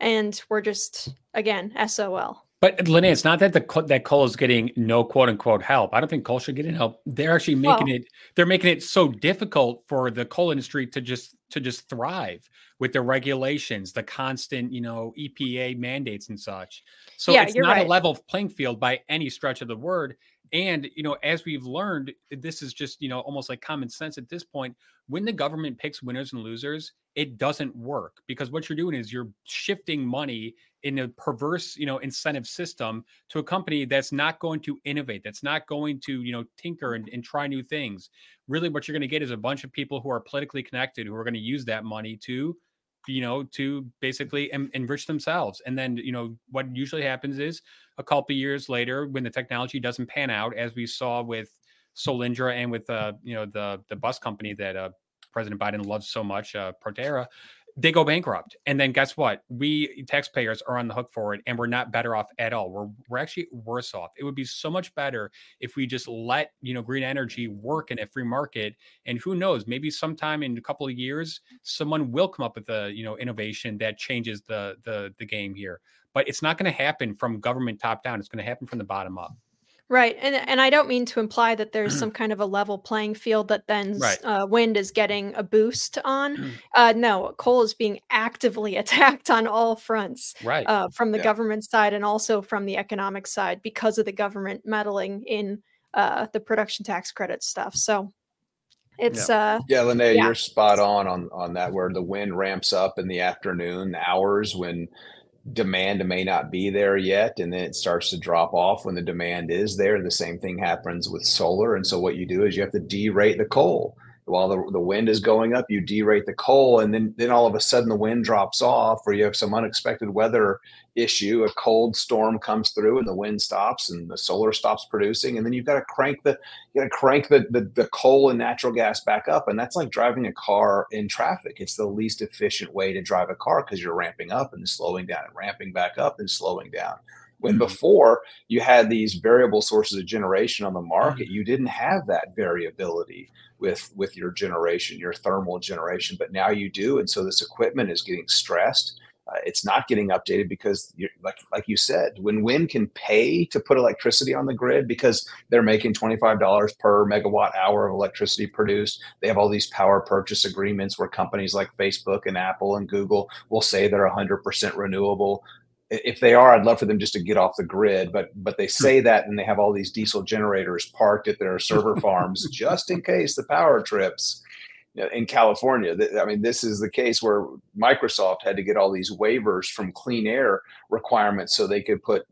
And we're just, again, SOL. But Linnea, it's not that the that coal is getting no quote unquote help. I don't think coal should get any help. They're actually making well, it. They're making it so difficult for the coal industry to just to just thrive with the regulations, the constant, you know, EPA mandates and such. So yeah, it's not right. a level playing field by any stretch of the word. And you know, as we've learned, this is just you know almost like common sense at this point. When the government picks winners and losers, it doesn't work because what you're doing is you're shifting money in a perverse, you know, incentive system to a company that's not going to innovate, that's not going to, you know, tinker and, and try new things. Really, what you're going to get is a bunch of people who are politically connected who are going to use that money to, you know, to basically en- enrich themselves. And then, you know, what usually happens is a couple years later, when the technology doesn't pan out, as we saw with Solyndra and with, uh, you know, the the bus company that uh, President Biden loves so much, uh, Proterra, they go bankrupt. And then guess what? We taxpayers are on the hook for it and we're not better off at all. We're we're actually worse off. It would be so much better if we just let, you know, green energy work in a free market. And who knows, maybe sometime in a couple of years, someone will come up with a, you know, innovation that changes the the the game here. But it's not going to happen from government top down. It's going to happen from the bottom up. Right. And and I don't mean to imply that there's [clears throat] some kind of a level playing field that then right. uh, wind is getting a boost on. Mm. Uh, no, coal is being actively [laughs] attacked on all fronts. Right. Uh, from the yeah. government side and also from the economic side because of the government meddling in uh, the production tax credit stuff. So it's yeah. uh yeah Linnea, yeah. you're spot on on on that where the wind ramps up in the afternoon hours when demand may not be there yet and then it starts to drop off when the demand is there the same thing happens with solar. And so what you do is you have to derate the coal while the, the wind is going up you derate the coal and then then all of a sudden the wind drops off or you have some unexpected weather issue a cold storm comes through and the wind stops and the solar stops producing and then you've got to crank the you got to crank the, the the coal and natural gas back up and that's like driving a car in traffic. It's the least efficient way to drive a car because you're ramping up and slowing down and ramping back up and slowing down. When mm-hmm. before you had these variable sources of generation on the market you didn't have that variability with with your generation your thermal generation but now you do. And so this equipment is getting stressed. Uh, it's not getting updated because like like you said when wind can pay to put electricity on the grid because they're making $25 per megawatt hour of electricity produced. They have all these power purchase agreements where companies like facebook and apple and google will say they're 100% renewable if they are, I'd love for them just to get off the grid. But but they say that, and they have all these diesel generators parked at their server [laughs] farms just in case the power trips. In California, I mean, this is the case where Microsoft had to get all these waivers from clean air requirements so they could put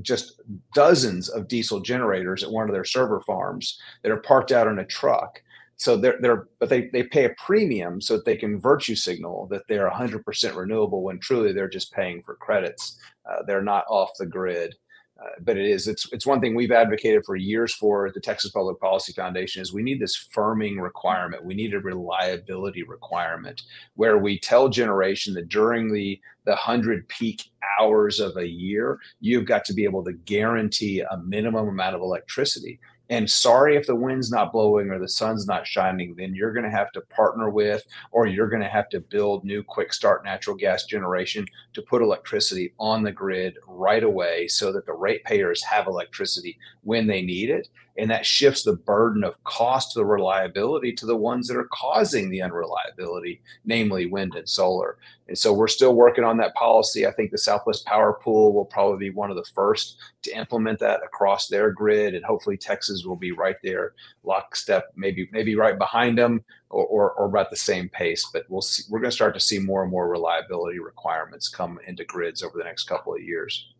just dozens of diesel generators at one of their server farms that are parked out in a truck so they're they're but they they pay a premium so that they can virtue signal that they're 100% renewable when truly they're just paying for credits. Uh, they're not off the grid. Uh, but it is it's it's one thing we've advocated for years for the Texas Public Policy Foundation is we need this firming requirement. We need a reliability requirement where we tell generation that during the the 100 peak hours of a year, you've got to be able to guarantee a minimum amount of electricity and sorry if the wind's not blowing or the sun's not shining then you're going to have to partner with or you're going to have to build new quick start natural gas generation to put electricity on the grid right away so that the ratepayers have electricity when they need it and that shifts the burden of cost to the reliability to the ones that are causing the unreliability namely wind and solar. And so we're still working on that policy. I think the southwest power pool will probably be one of the first to implement that across their grid and hopefully texas will be right there lockstep maybe maybe right behind them or, or, or about the same pace. But we'll see we're going to start to see more and more reliability requirements come into grids over the next couple of years.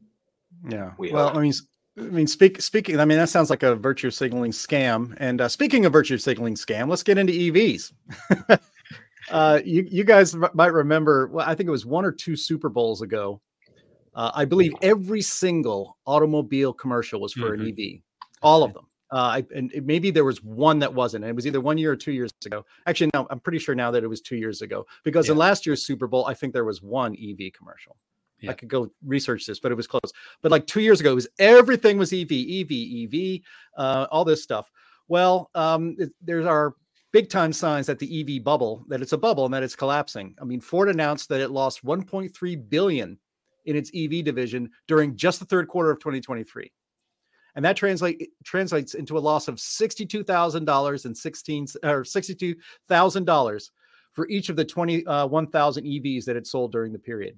Yeah. We well hope. i mean I mean, speak, speaking. I mean, that sounds like a virtue signaling scam. And uh, speaking of virtue signaling scam, let's get into EVs. [laughs] uh, you, you guys might remember. Well, I think it was one or two Super Bowls ago. Uh, I believe every single automobile commercial was for mm-hmm. an EV, all of them. Uh, I, and it, maybe there was one that wasn't. And it was either one year or two years ago. Actually, no, I'm pretty sure now that it was two years ago because yeah. in last year's Super Bowl, I think there was one EV commercial. Yeah. I could go research this, but it was close. But like two years ago, it was everything was EV, EV, EV, uh, all this stuff. Well, um, it, there's our big time signs that the EV bubble, that it's a bubble and that it's collapsing. I mean, Ford announced that it lost 1.3 billion in its EV division during just the third quarter of 2023. And that translate translates into a loss of $62,000 and 16 or $62,000 for each of the 21,000 uh, EVs that it sold during the period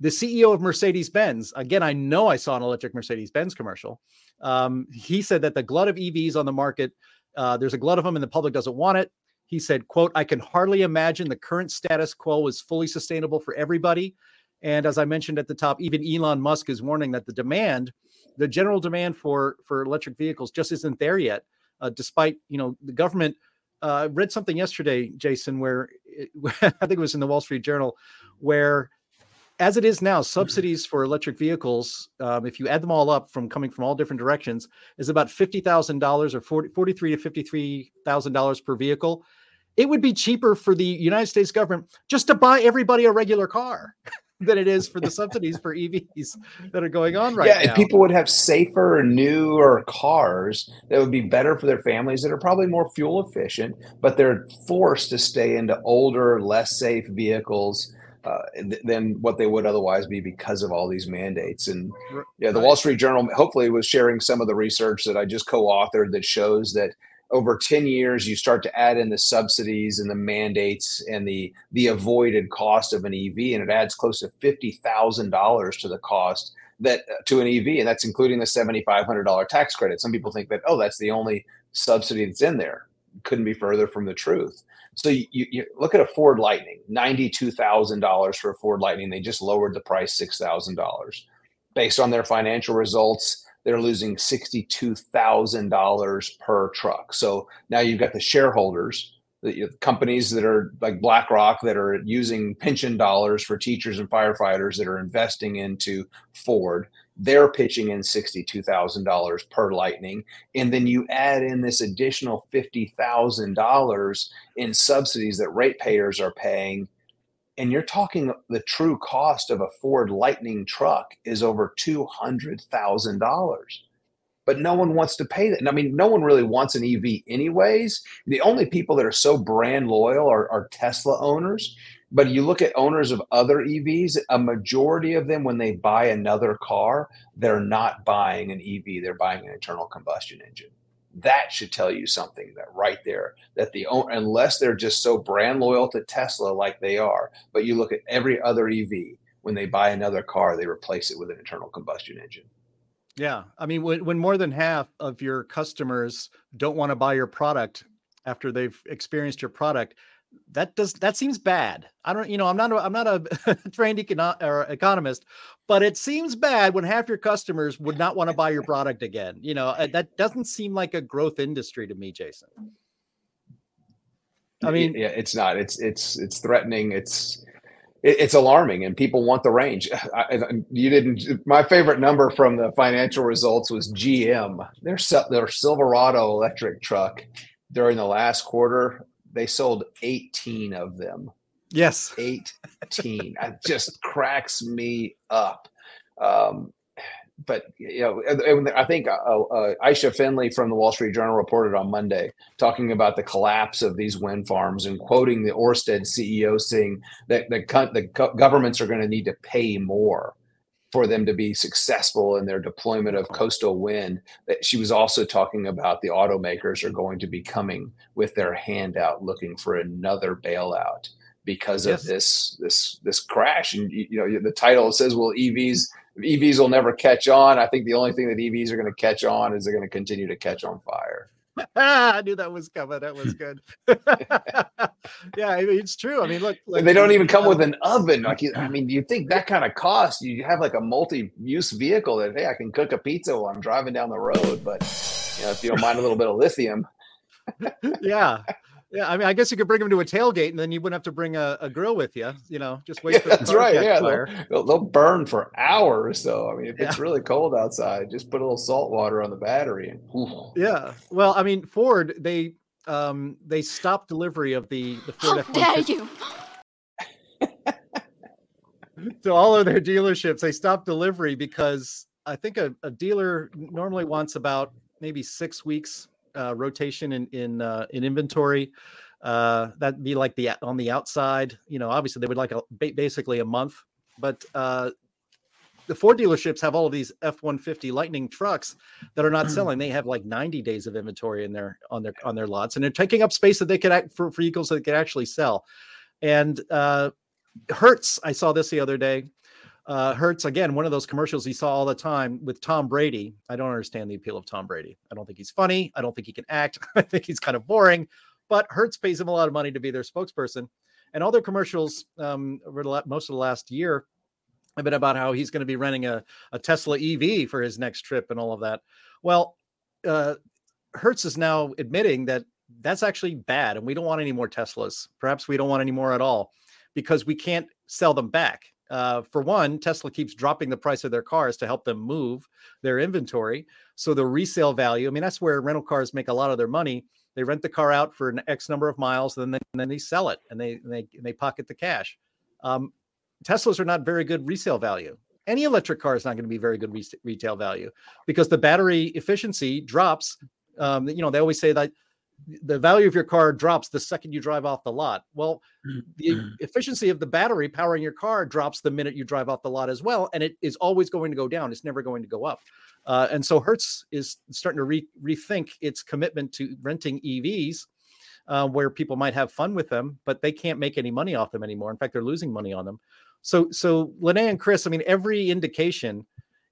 the CEO of Mercedes Benz, again, I know I saw an electric Mercedes Benz commercial. Um, he said that the glut of EVs on the market, uh, there's a glut of them and the public doesn't want it. He said, quote, I can hardly imagine the current status quo is fully sustainable for everybody. And as I mentioned at the top, even Elon Musk is warning that the demand, the general demand for, for electric vehicles just isn't there yet, uh, despite, you know, the government uh, read something yesterday, Jason, where it, [laughs] I think it was in the Wall Street Journal, where as it is now, subsidies for electric vehicles, um, if you add them all up from coming from all different directions, is about fifty thousand dollars or 40, 43 to fifty-three thousand dollars per vehicle. It would be cheaper for the United States government just to buy everybody a regular car [laughs] than it is for the subsidies for EVs that are going on right yeah, now. Yeah, people would have safer, newer cars that would be better for their families that are probably more fuel efficient, but they're forced to stay into older, less safe vehicles uh, than what they would otherwise be because of all these mandates. And yeah, the. Wall Street Journal hopefully was sharing some of the research that I just co-authored that shows that over 10 years you start to add in the subsidies and the mandates and the the avoided cost of an EV and it adds close to $50,000 to the cost that uh, to an EV and that's including the $7500 tax credit. Some people think that oh that's the only subsidy that's in there. Couldn't be further from the truth. So you, you look at a Ford Lightning, ninety-two thousand dollars for a Ford Lightning. They just lowered the price six thousand dollars. Based on their financial results, they're losing sixty-two thousand dollars per truck. So now you've got the shareholders, the companies that are like BlackRock that are using pension dollars for teachers and firefighters that are investing into Ford they're pitching in $62,000 per lightning. And then you add in this additional $50,000 in subsidies that ratepayers are paying. And you're talking the true cost of a Ford Lightning truck is over $200,000. But no one wants to pay that. I mean, no one really wants an EV, anyways. The only people that are so brand loyal are, are Tesla owners but you look at owners of other EVs, a majority of them, when they buy another car, they're not buying an EV, they're buying an internal combustion engine. That should tell you something that right there that the owner, unless they're just so brand loyal to Tesla like they are, but you look at every other EV, when they buy another car, they replace it with an internal combustion engine. Yeah. I mean, when, when more than half of your customers don't want to buy your product after they've experienced your product, that does that seems bad. I don't, you know, I'm not, a, I'm not a [laughs] trained econo- or economist, but it seems bad when half your customers would not want to buy your product again. You know, uh, that doesn't seem like a growth industry to me, Jason. I mean, yeah, it's not. It's it's it's threatening. It's it's alarming, and people want the range. [sighs] I, you didn't. My favorite number from the financial results was GM. Their their Silverado electric truck during the last quarter, they sold 18 of them. Yes, 18. it just cracks me up. Um, but you know, I think uh, uh, Allysia Finley from the Wall Street Journal reported on Monday talking about the collapse of these wind farms and quoting the Orsted CEO saying that the, the governments are going to need to pay more for them to be successful in their deployment of coastal wind. That she was also talking about the automakers are going to be coming with their hand out looking for another bailout because yes. of this this this crash. And you know the title says, "Well, EVs." EVs will never catch on. I think the only thing that EVs are going to catch on is they're going to continue to catch on fire. [laughs] I knew that was coming. That was good. [laughs] yeah, I mean, it's true. I mean, look, like, they don't even come with um, an oven. Like, I [clears throat] mean, do you think that kind of cost? You have like a multi-use vehicle that hey, I can cook a pizza while I'm driving down the road, but you know, if you don't mind a little bit of lithium. [laughs] yeah, yeah, I mean, I guess you could bring them to a tailgate, and then you wouldn't have to bring a, a grill with you. You know, just [laughs] wait. Yeah, for that's right. Yeah, they'll, they'll, burn for hours. So I mean, if yeah. it's really cold outside, just put a little salt water on the battery. And, ooh. yeah. Well, I mean, Ford they um they stopped delivery of the the Ford. How dare you! [laughs] to all of their dealerships, they stopped delivery because I think a, a dealer normally wants about maybe six weeks uh, rotation in in uh, in inventory. Uh, that'd be like the on the outside. You know, obviously they would like a basically a month, but uh, the Ford dealerships have all of these F one fifty Lightning trucks that are not selling. They have like ninety days of inventory in their on their on their lots, and they're taking up space that they could act for, for vehicles that they could actually sell. And uh, Hertz, I saw this the other day. Uh, Hertz again, one of those commercials he saw all the time with Tom Brady. I don't understand the appeal of Tom Brady. I don't think he's funny. I don't think he can act. [laughs] I think he's kind of boring. But Hertz pays him a lot of money to be their spokesperson, and all their commercials um, over the, most of the last year have been about how he's going to be renting a, a Tesla EV for his next trip and all of that. Well, uh, Hertz is now admitting that that's actually bad, and we don't want any more Teslas. Perhaps we don't want any more at all because we can't sell them back uh, for one, Tesla keeps dropping the price of their cars to help them move their inventory. So the resale value, I mean, that's where rental cars make a lot of their money. They rent the car out for an X number of miles, then, and then they sell it and they, and they, and they pocket the cash. Um, Teslas are not very good resale value. Any electric car is not going to be very good re- retail value because the battery efficiency drops. Um, you know, they always say that the value of your car drops the second you drive off the lot. Well, [clears throat] the efficiency of the battery powering your car drops the minute you drive off the lot as well, and it is always going to go down. It's never going to go up. Uh, and so Hertz is starting to re- rethink its commitment to renting EVs, uh, where people might have fun with them, but they can't make any money off them anymore. In fact, they're losing money on them. So, so Lene and Chris, I mean, every indication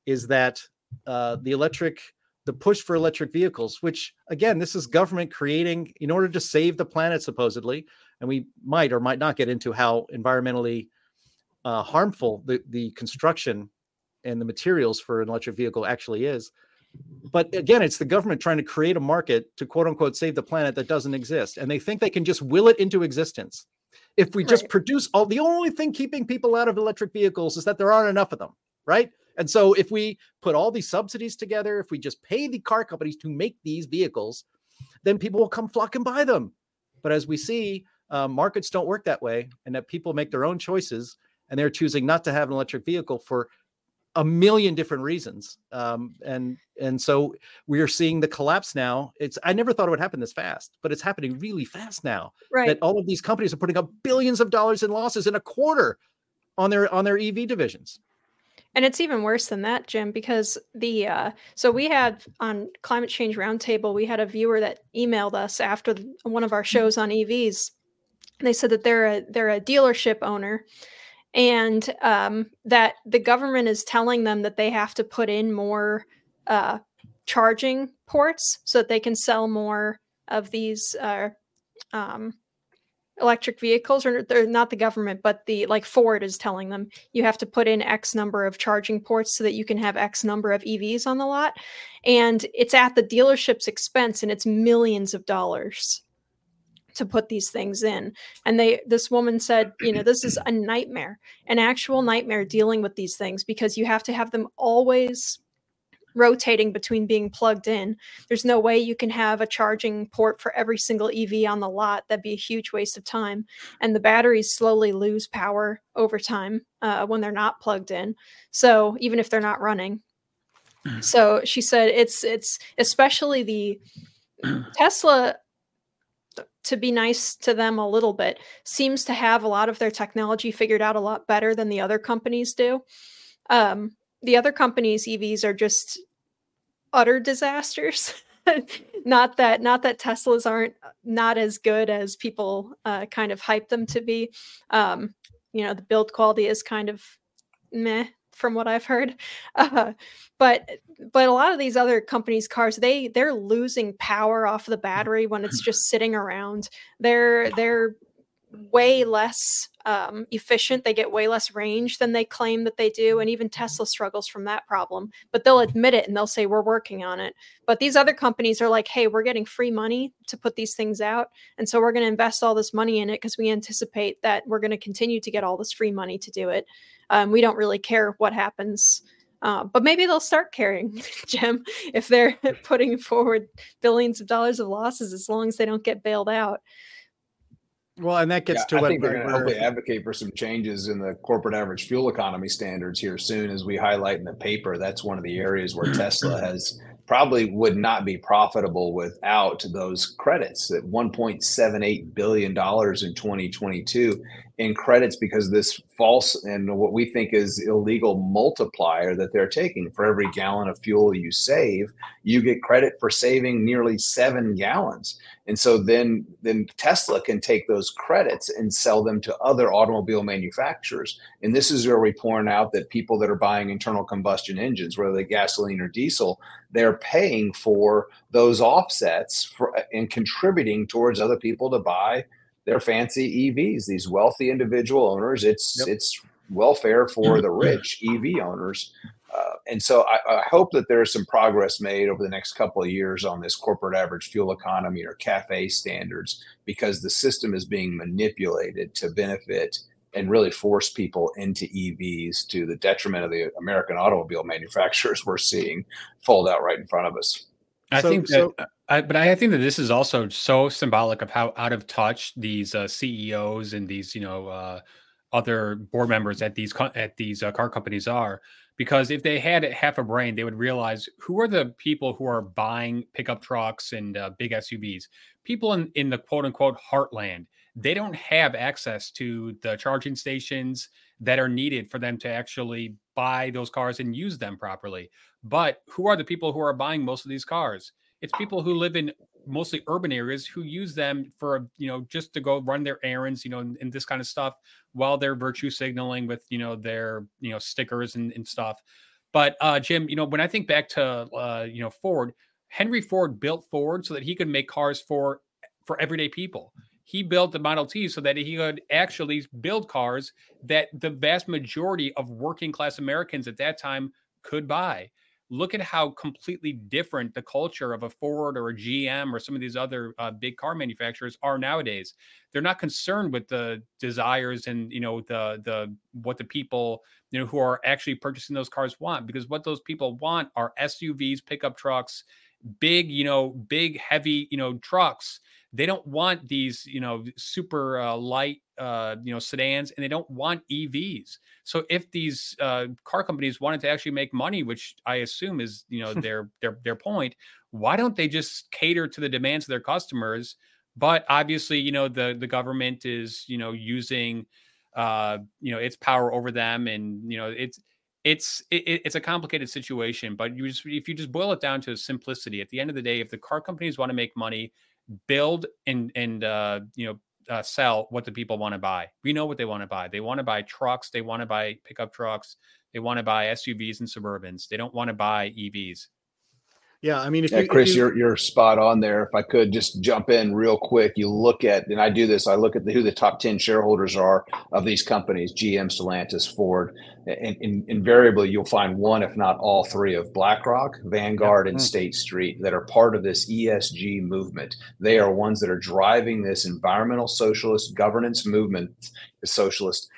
is that uh, the electric the push for electric vehicles, which again, this is government creating in order to save the planet, supposedly. And we might or might not get into how environmentally uh, harmful the, the construction and the materials for an electric vehicle actually is. But again, it's the government trying to create a market to quote unquote save the planet that doesn't exist. And they think they can just will it into existence. If we just produce all the only thing keeping people out of electric vehicles is that there aren't enough of them, right? And so if we put all these subsidies together, if we just pay the car companies to make these vehicles, then people will come flock and buy them. But as we see, uh, markets don't work that way, and that people make their own choices, and they're choosing not to have an electric vehicle for a million different reasons. Um, and and so we are seeing the collapse now. It's I never thought it would happen this fast, but it's happening really fast now. Right. That all of these companies are putting up billions of dollars in losses in a quarter on their on their EV divisions. And it's even worse than that, Jim, because the uh, so we had on climate change roundtable, we had a viewer that emailed us after one of our mm-hmm. shows on EVs. They said that they're a they're a dealership owner, and um, that the government is telling them that they have to put in more uh, charging ports so that they can sell more of these uh, um, electric vehicles or they're not the government but the like ford is telling them you have to put in x number of charging ports so that you can have x number of evs on the lot. And it's at the dealership's expense and it's millions of dollars to put these things in. And they this woman said you know this is a nightmare an actual nightmare dealing with these things because you have to have them always rotating between being plugged in. There's no way you can have a charging port for every single EV on the lot. That'd be a huge waste of time. And the batteries slowly lose power over time uh, when they're not plugged in. So even if they're not running. So she said it's it's especially the [clears throat] Tesla to be nice to them a little bit seems to have a lot of their technology figured out a lot better than the other companies do. Um, the other companies EVs are just utter disasters. [laughs] not that not that Teslas aren't uh, not as good as people uh, kind of hype them to be. Um, you know, the build quality is kind of meh from what I've heard. [laughs] Uh, but but a lot of these other companies' cars, they they're losing power off the battery when it's [laughs] just sitting around. They're they're way less um, efficient. They get way less range than they claim that they do. And even Tesla struggles from that problem. But they'll admit it and they'll say, we're working on it. But these other companies are like, hey, we're getting free money to put these things out. And so we're going to invest all this money in it because we anticipate that we're going to continue to get all this free money to do it. Um, we don't really care what happens. Uh, but maybe they'll start caring, [laughs] Jim, if they're [laughs] putting forward billions of dollars of losses as long as they don't get bailed out. Well, and that gets yeah, to I what think they're going to hopefully advocate for some changes in the corporate average fuel economy standards here soon, as we highlight in the paper. That's one of the areas where Tesla [clears throat] has probably would not be profitable without those credits at 1.78 billion dollars in 2022 in credits because this false and what we think is illegal multiplier that they're taking. For every gallon of fuel you save you get credit for saving nearly 7 gallons. And so then then Tesla can take those credits and sell them to other automobile manufacturers. And this is where we point out that people that are buying internal combustion engines whether they gasoline or diesel they're paying for those offsets for and contributing towards other people to buy their fancy EVs. These wealthy individual owners, it's yep. it's welfare for the rich EV owners. Uh, and so I, I, hope that there's some progress made over the next couple of years on this corporate average fuel economy or CAFE standards because the system is being manipulated to benefit and really force people into EVs to the detriment of the American automobile [laughs] manufacturers we're seeing fold out right in front of us. I so, think that, so, I, but I think that this is also so symbolic of how out of touch these uh, CEOs and these, you know, uh, other board members at these at these uh, car companies are. Because if they had half a brain, they would realize who are the people who are buying pickup trucks and uh, big SUVs. People in in the quote unquote heartland they don't have access to the charging stations that are needed for them to actually buy those cars and use them properly. But who are the people who are buying most of these cars? It's people who live in mostly urban areas who use them for you know just to go run their errands you know and, and this kind of stuff while they're virtue signaling with you know their you know stickers and, and stuff but uh jim you know when i think back to uh you know ford henry ford built ford so that he could make cars for for everyday people he built the Model T so that he could actually build cars that the vast majority of working class Americans at that time could buy. Look at how completely different the culture of a Ford or a GM or some of these other uh, big car manufacturers are nowadays. They're not concerned with the desires and you know the the what the people you know who are actually purchasing those cars want because what those people want are SUVs, pickup trucks, big you know big heavy you know trucks they don't want these, you know, super uh, light, uh, you know, sedans, and they don't want EVs. So if these uh, car companies wanted to actually make money, which I assume is, you know, [laughs] their their their point, why don't they just cater to the demands of their customers? But obviously, you know, the the government is, you know, using, uh, you know, its power over them, and you know, it's it's it, it's a complicated situation but you just if you just boil it down to simplicity at the end of the day if the car companies want to make money build and and uh, you know uh, sell what the people want to buy. We know what they want to buy. They want to buy trucks. They want to buy pickup trucks. They want to buy SUVs and Suburbans. They don't want to buy EVs. Yeah, I mean, if yeah, you, Chris, if you, are you're spot on there. If I could just jump in real quick, you look at, and I do this. I look at the, who the top ten shareholders are of these companies: GM, Stellantis, Ford, and, and invariably you'll find one, if not all three, of BlackRock, Vanguard, yeah. and. State Street that are part of this ESG movement. They are ones that are driving this environmental socialist governance movement, socialist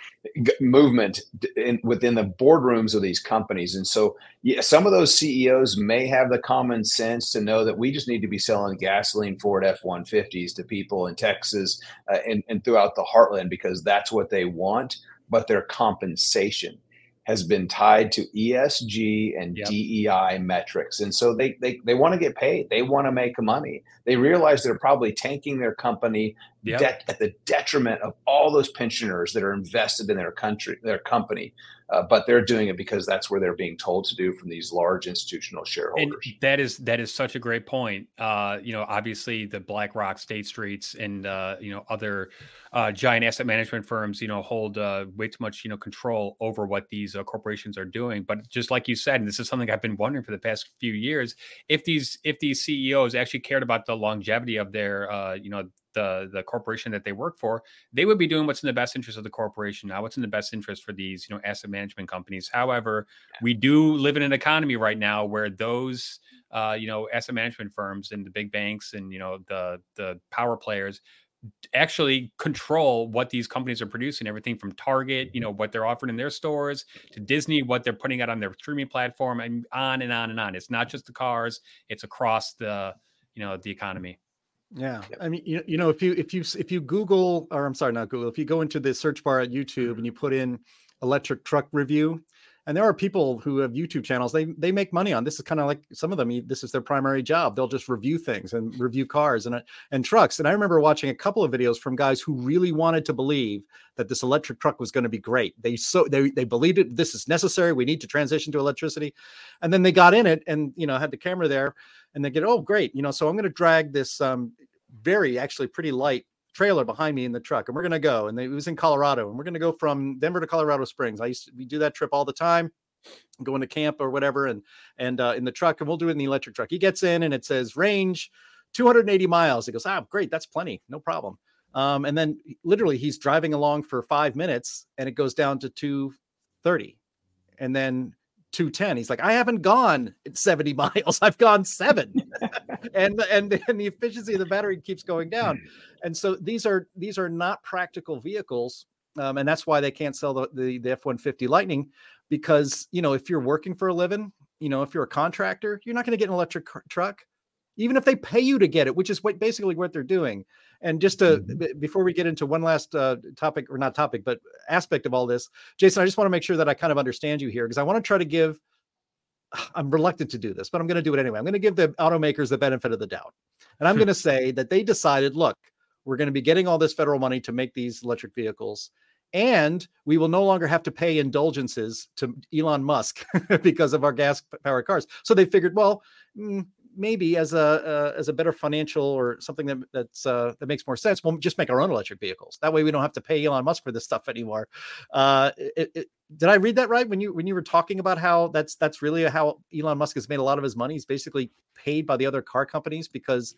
movement in, within the boardrooms of these companies. And so, yeah, some of those CEOs may have the common sense to know that we just need to be selling gasoline Ford F 150s to people in Texas uh, and, and throughout the heartland because that's what they want. But their compensation has been tied to ESG and yep. DEI metrics. And so they, they, they want to get paid. They want to make money. They realize they're probably tanking their company yep. de- at the detriment of all those pensioners that are invested in their country, their company uh, but they're doing it because that's where they're being told to do from these large institutional shareholders. And that is that is such a great point. Uh, you know, obviously the BlackRock, State Streets, and uh, you know other uh, giant asset management firms, you know, hold uh, way too much you know control over what these uh, corporations are doing. But just like you said, and this is something I've been wondering for the past few years, if these if these CEOs actually cared about the longevity of their you know the the corporation that they work for, they would be doing what's in the best interest of the corporation, now what's in the best interest for these you know asset management companies. However, we do live in an economy right now where those uh, you know asset management firms and the big banks and you know the the power players actually control what these companies are producing everything from target you know what they're offering in their stores to disney what they're putting out on their streaming platform and on and on and on. It's not just the cars it's across the you know the economy yeah. Yep. I mean, you, you know, if you if you if you Google or I'm sorry, not Google, if you go into the search bar at YouTube and you put in electric truck review, and there are people who have YouTube channels, they they make money on this. Is kind of like some of them. This is their primary job. They'll just review things and review cars and uh, and trucks. And I remember watching a couple of videos from guys who really wanted to believe that this electric truck was going to be great. They so they they believed it. This is necessary. We need to transition to electricity, and then they got in it and you know had the camera there and they get oh great you know so i'm going to drag this um, very actually pretty light trailer behind me in the truck and we're going to go and they, it was in colorado and we're going to go from denver to colorado springs. I used to we do that trip all the time going to camp or whatever and and uh, in the truck and we'll do it in the electric truck. He gets in and it says range 280 miles. He goes ah great that's plenty no problem. Um, and then literally he's driving along for five minutes and it goes down to 230 and then 210 he's like i haven't gone 70 [laughs] miles. I've gone seven. [laughs] And and and the efficiency of the battery keeps going down. And so these are these are not practical vehicles um, and that's why they can't sell the, the, the f-150 lightning because you know if you're working for a living you know if you're a contractor you're not going to get an electric truck even if they pay you to get it which is what basically what they're doing and just to mm-hmm. b- before we get into one last uh, topic or not topic but aspect of all this jason i just want to make sure that i kind of understand you here because i want to try to give [sighs] I'm reluctant to do this, but I'm going to do it anyway. I'm going to give the automakers the benefit of the doubt. And I'm going to say that they decided, look, we're going to be getting all this federal money to make these electric vehicles. And we will no longer have to pay indulgences to Elon Musk [laughs] because of our gas powered cars. So they figured, well, mm, maybe as a uh, as a better financial or something that that's uh, that makes more sense, we'll just make our own electric vehicles. That way, we don't have to pay Elon Musk for this stuff anymore. Uh, it, it, did I read that right when you when you were talking about how that's that's really how Elon Musk has made a lot of his money? He's basically paid by the other car companies because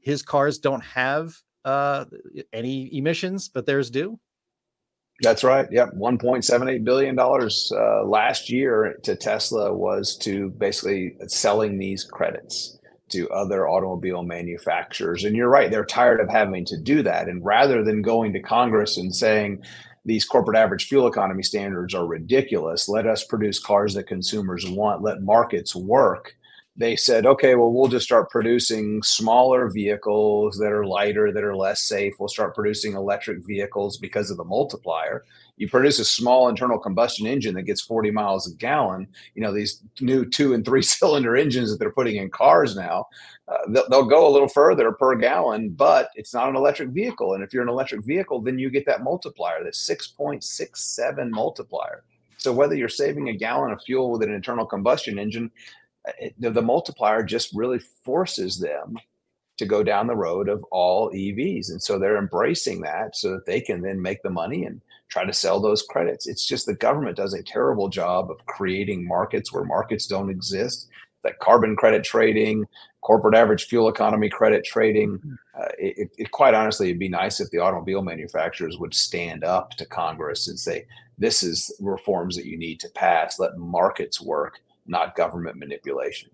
his cars don't have uh, any emissions, but theirs do. That's right. Yep. $1.78 billion uh, last year to Tesla was to basically selling these credits to other automobile manufacturers. And you're right, they're tired of having to do that. And rather than going to Congress and saying, these corporate average fuel economy standards are ridiculous. Let us produce cars that consumers want. Let markets work they said, okay, well, we'll just start producing smaller vehicles that are lighter, that are less safe. We'll start producing electric vehicles because of the multiplier. You produce a small internal combustion engine that gets 40 miles a gallon. You know, these new two and three [laughs] cylinder engines that they're putting in cars now, uh, they'll, they'll go a little further per gallon, but it's not an electric vehicle. And if you're an electric vehicle, then you get that multiplier, that 6.67 multiplier. So whether you're saving a gallon of fuel with an internal combustion engine the, the multiplier just really forces them to go down the road of all EVs. And so they're embracing that so that they can then make the money and try to sell those credits. It's just the government does a terrible job of creating markets where markets don't exist. that carbon credit trading, corporate average fuel economy credit trading. Mm-hmm. Uh, it, it, quite honestly, it'd be nice if the automobile manufacturers would stand up to Congress and say, "This is reforms that you need to pass. Let markets work, not government manipulation."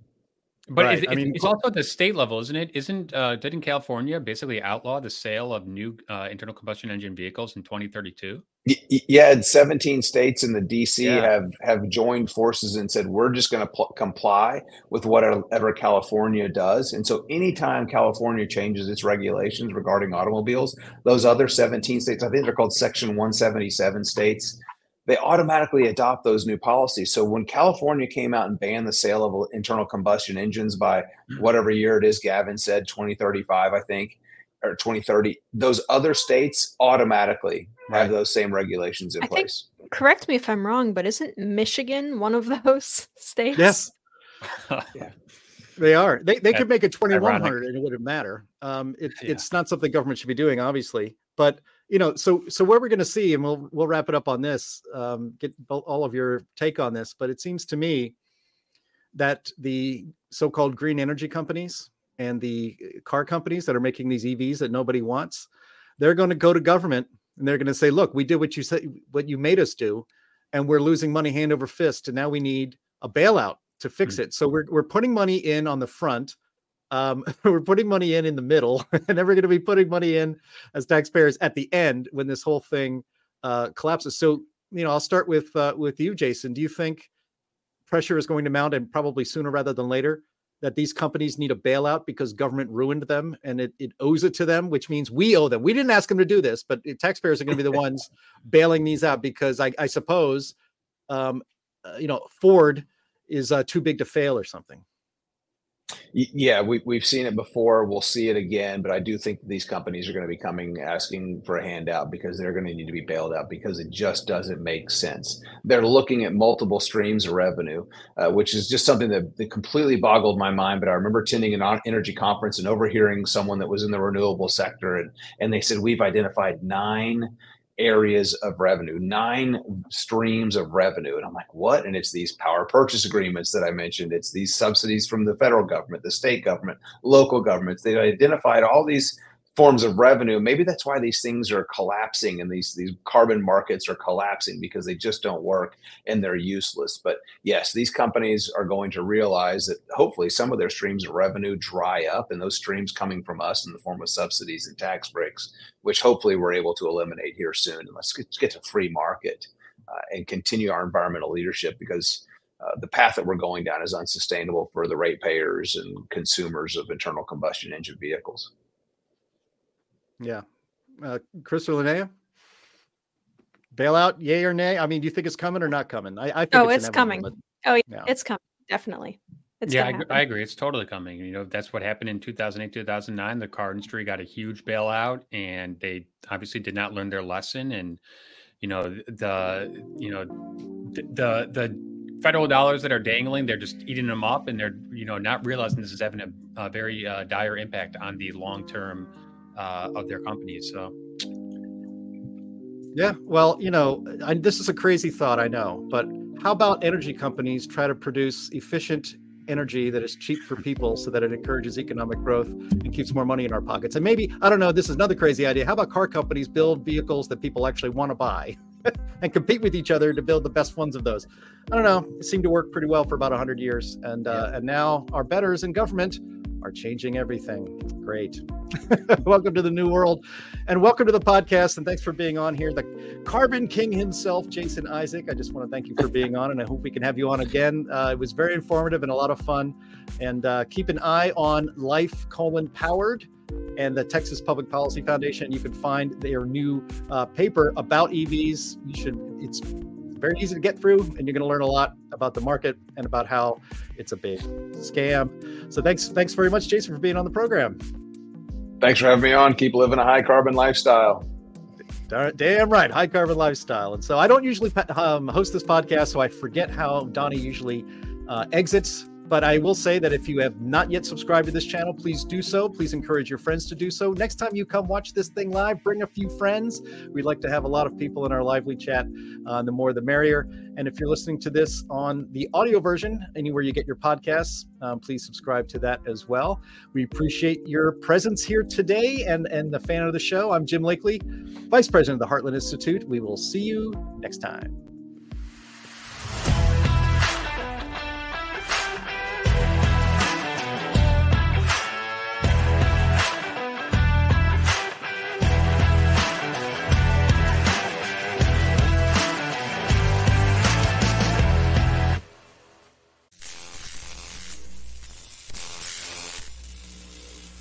But right. I mean, it's also at the state level, isn't it? Isn't uh, didn't California basically outlaw the sale of new uh, internal combustion engine vehicles in 2032? Yeah, 17 states in the DC yeah. have have joined forces and said we're just going to pl- comply with whatever California does. And so, anytime California changes its regulations regarding automobiles, those other 17 states, I think they're called Section 177 states, they automatically adopt those new policies. So when California came out and banned the sale of internal combustion engines by mm-hmm. whatever year it is, Gavin said 2035, I think, or 2030, those other states automatically have those same regulations in I place. Think, correct me if I'm wrong, but isn't Michigan one of [laughs] those states? Yes. [laughs] yeah. They are. They, they could make it 2100 and it wouldn't matter. Um, it, yeah. It's not something government should be doing, obviously. But you know, so so where we're going to see, and we'll we'll wrap it up on this. Um, get all of your take on this, but it seems to me that the so-called green energy companies and the uh, car companies that are making these EVs that nobody wants, they're going to go to government and they're going to say, "Look, we did what you said, what you made us do, and we're losing money hand over fist, and now we need a bailout to fix mm-hmm. it." So we're we're putting money in on the front um, [laughs] we're putting money in in the middle, and [laughs] then we're going to be putting money in as taxpayers at the end when this whole thing uh, collapses. So, you know, I'll start with uh, with you, Jason. Do you think pressure is going to mount, and probably sooner rather than later, that these companies need a bailout because government ruined them and it, it owes it to them, which means we owe them. We didn't ask them to do this, but taxpayers are going to be the [laughs] ones bailing these out because I, I suppose, um, uh, you know, Ford is uh, too big to fail or something. Yeah, we, we've seen it before. We'll see it again. But I do think these companies are going to be coming asking for a handout because they're going to need to be bailed out because it just doesn't make sense. They're looking at multiple streams of revenue, uh, which is just something that, that completely boggled my mind. But I remember attending an energy conference and overhearing someone that was in the renewable sector, and, and they said, We've identified nine areas of revenue, nine streams of revenue. And I'm like, what? And it's these power purchase agreements that I mentioned. It's these subsidies from the federal government, the state government, local governments. They identified all these forms of revenue. Maybe that's why these things are collapsing and these these carbon markets are collapsing because they just don't work and they're useless. But yes, these companies are going to realize that hopefully some of their streams of revenue dry up and those streams coming from us in the form of subsidies and tax breaks, which hopefully we're able to eliminate here soon. And let's get, get to free market uh, and continue our environmental leadership because uh, the path that we're going down is unsustainable for the ratepayers and consumers of internal combustion engine vehicles. Yeah. Uh, Chris or Linnea? Bailout, yay or nay? I mean, do you think it's coming or not coming? I, I think oh, it's, it's coming. But, oh, yeah, yeah, it's coming. Definitely. It's yeah, I, I, agree. It's totally coming. You know, that's what happened in 2008, 2009. The car industry got a huge bailout and they obviously did not learn their lesson. And, you know, the, you know, the, the, federal dollars that are dangling, they're just eating them up and they're, you know, not realizing this is having a, a very uh, dire impact on the long term uh, of their companies. So, yeah, well, you know, I, this is a crazy thought, I know, but how about energy companies try to produce efficient energy that is cheap for people so that it encourages economic growth and keeps more money in our pockets? And maybe, I don't know, this is another crazy idea. How about car companies build vehicles that people actually want to buy? [laughs] and compete with each other to build the best ones of those. I don't know. It seemed to work pretty well for about 100 years. And, uh, and now our betters in government are changing everything. Great. [laughs] [laughs] welcome to the new world and welcome to the podcast. And thanks for being on here. The Carbon King himself, Jason Isaac. I just want to thank you for being on and I hope we can have you on again. Uh, it was very informative and a lot of fun. And uh, keep an eye on Life colon powered and the Texas Public Policy Foundation. You can find their new uh, paper about EVs. You should, it's very easy to get through, and you're going to learn a lot about the market and about how it's a big scam. So thanks, thanks very much, Jason, for being on the program. Thanks for having me on. Keep living a high carbon lifestyle. Damn right, high carbon lifestyle. And so I don't usually um, host this podcast, so I forget how Donny usually uh, exits but I will say that if you have not yet subscribed to this channel, please do so. Please encourage your friends to do so. Next time you come watch this thing live, bring a few friends. We'd like to have a lot of people in our lively chat. Uh, the more, the merrier. And if you're listening to this on the audio version, anywhere you get your podcasts, um, please subscribe to that as well. We appreciate your presence here today and, and the fan of the show. I'm Jim Lakely, Vice President of the Heartland Institute. We will see you next time.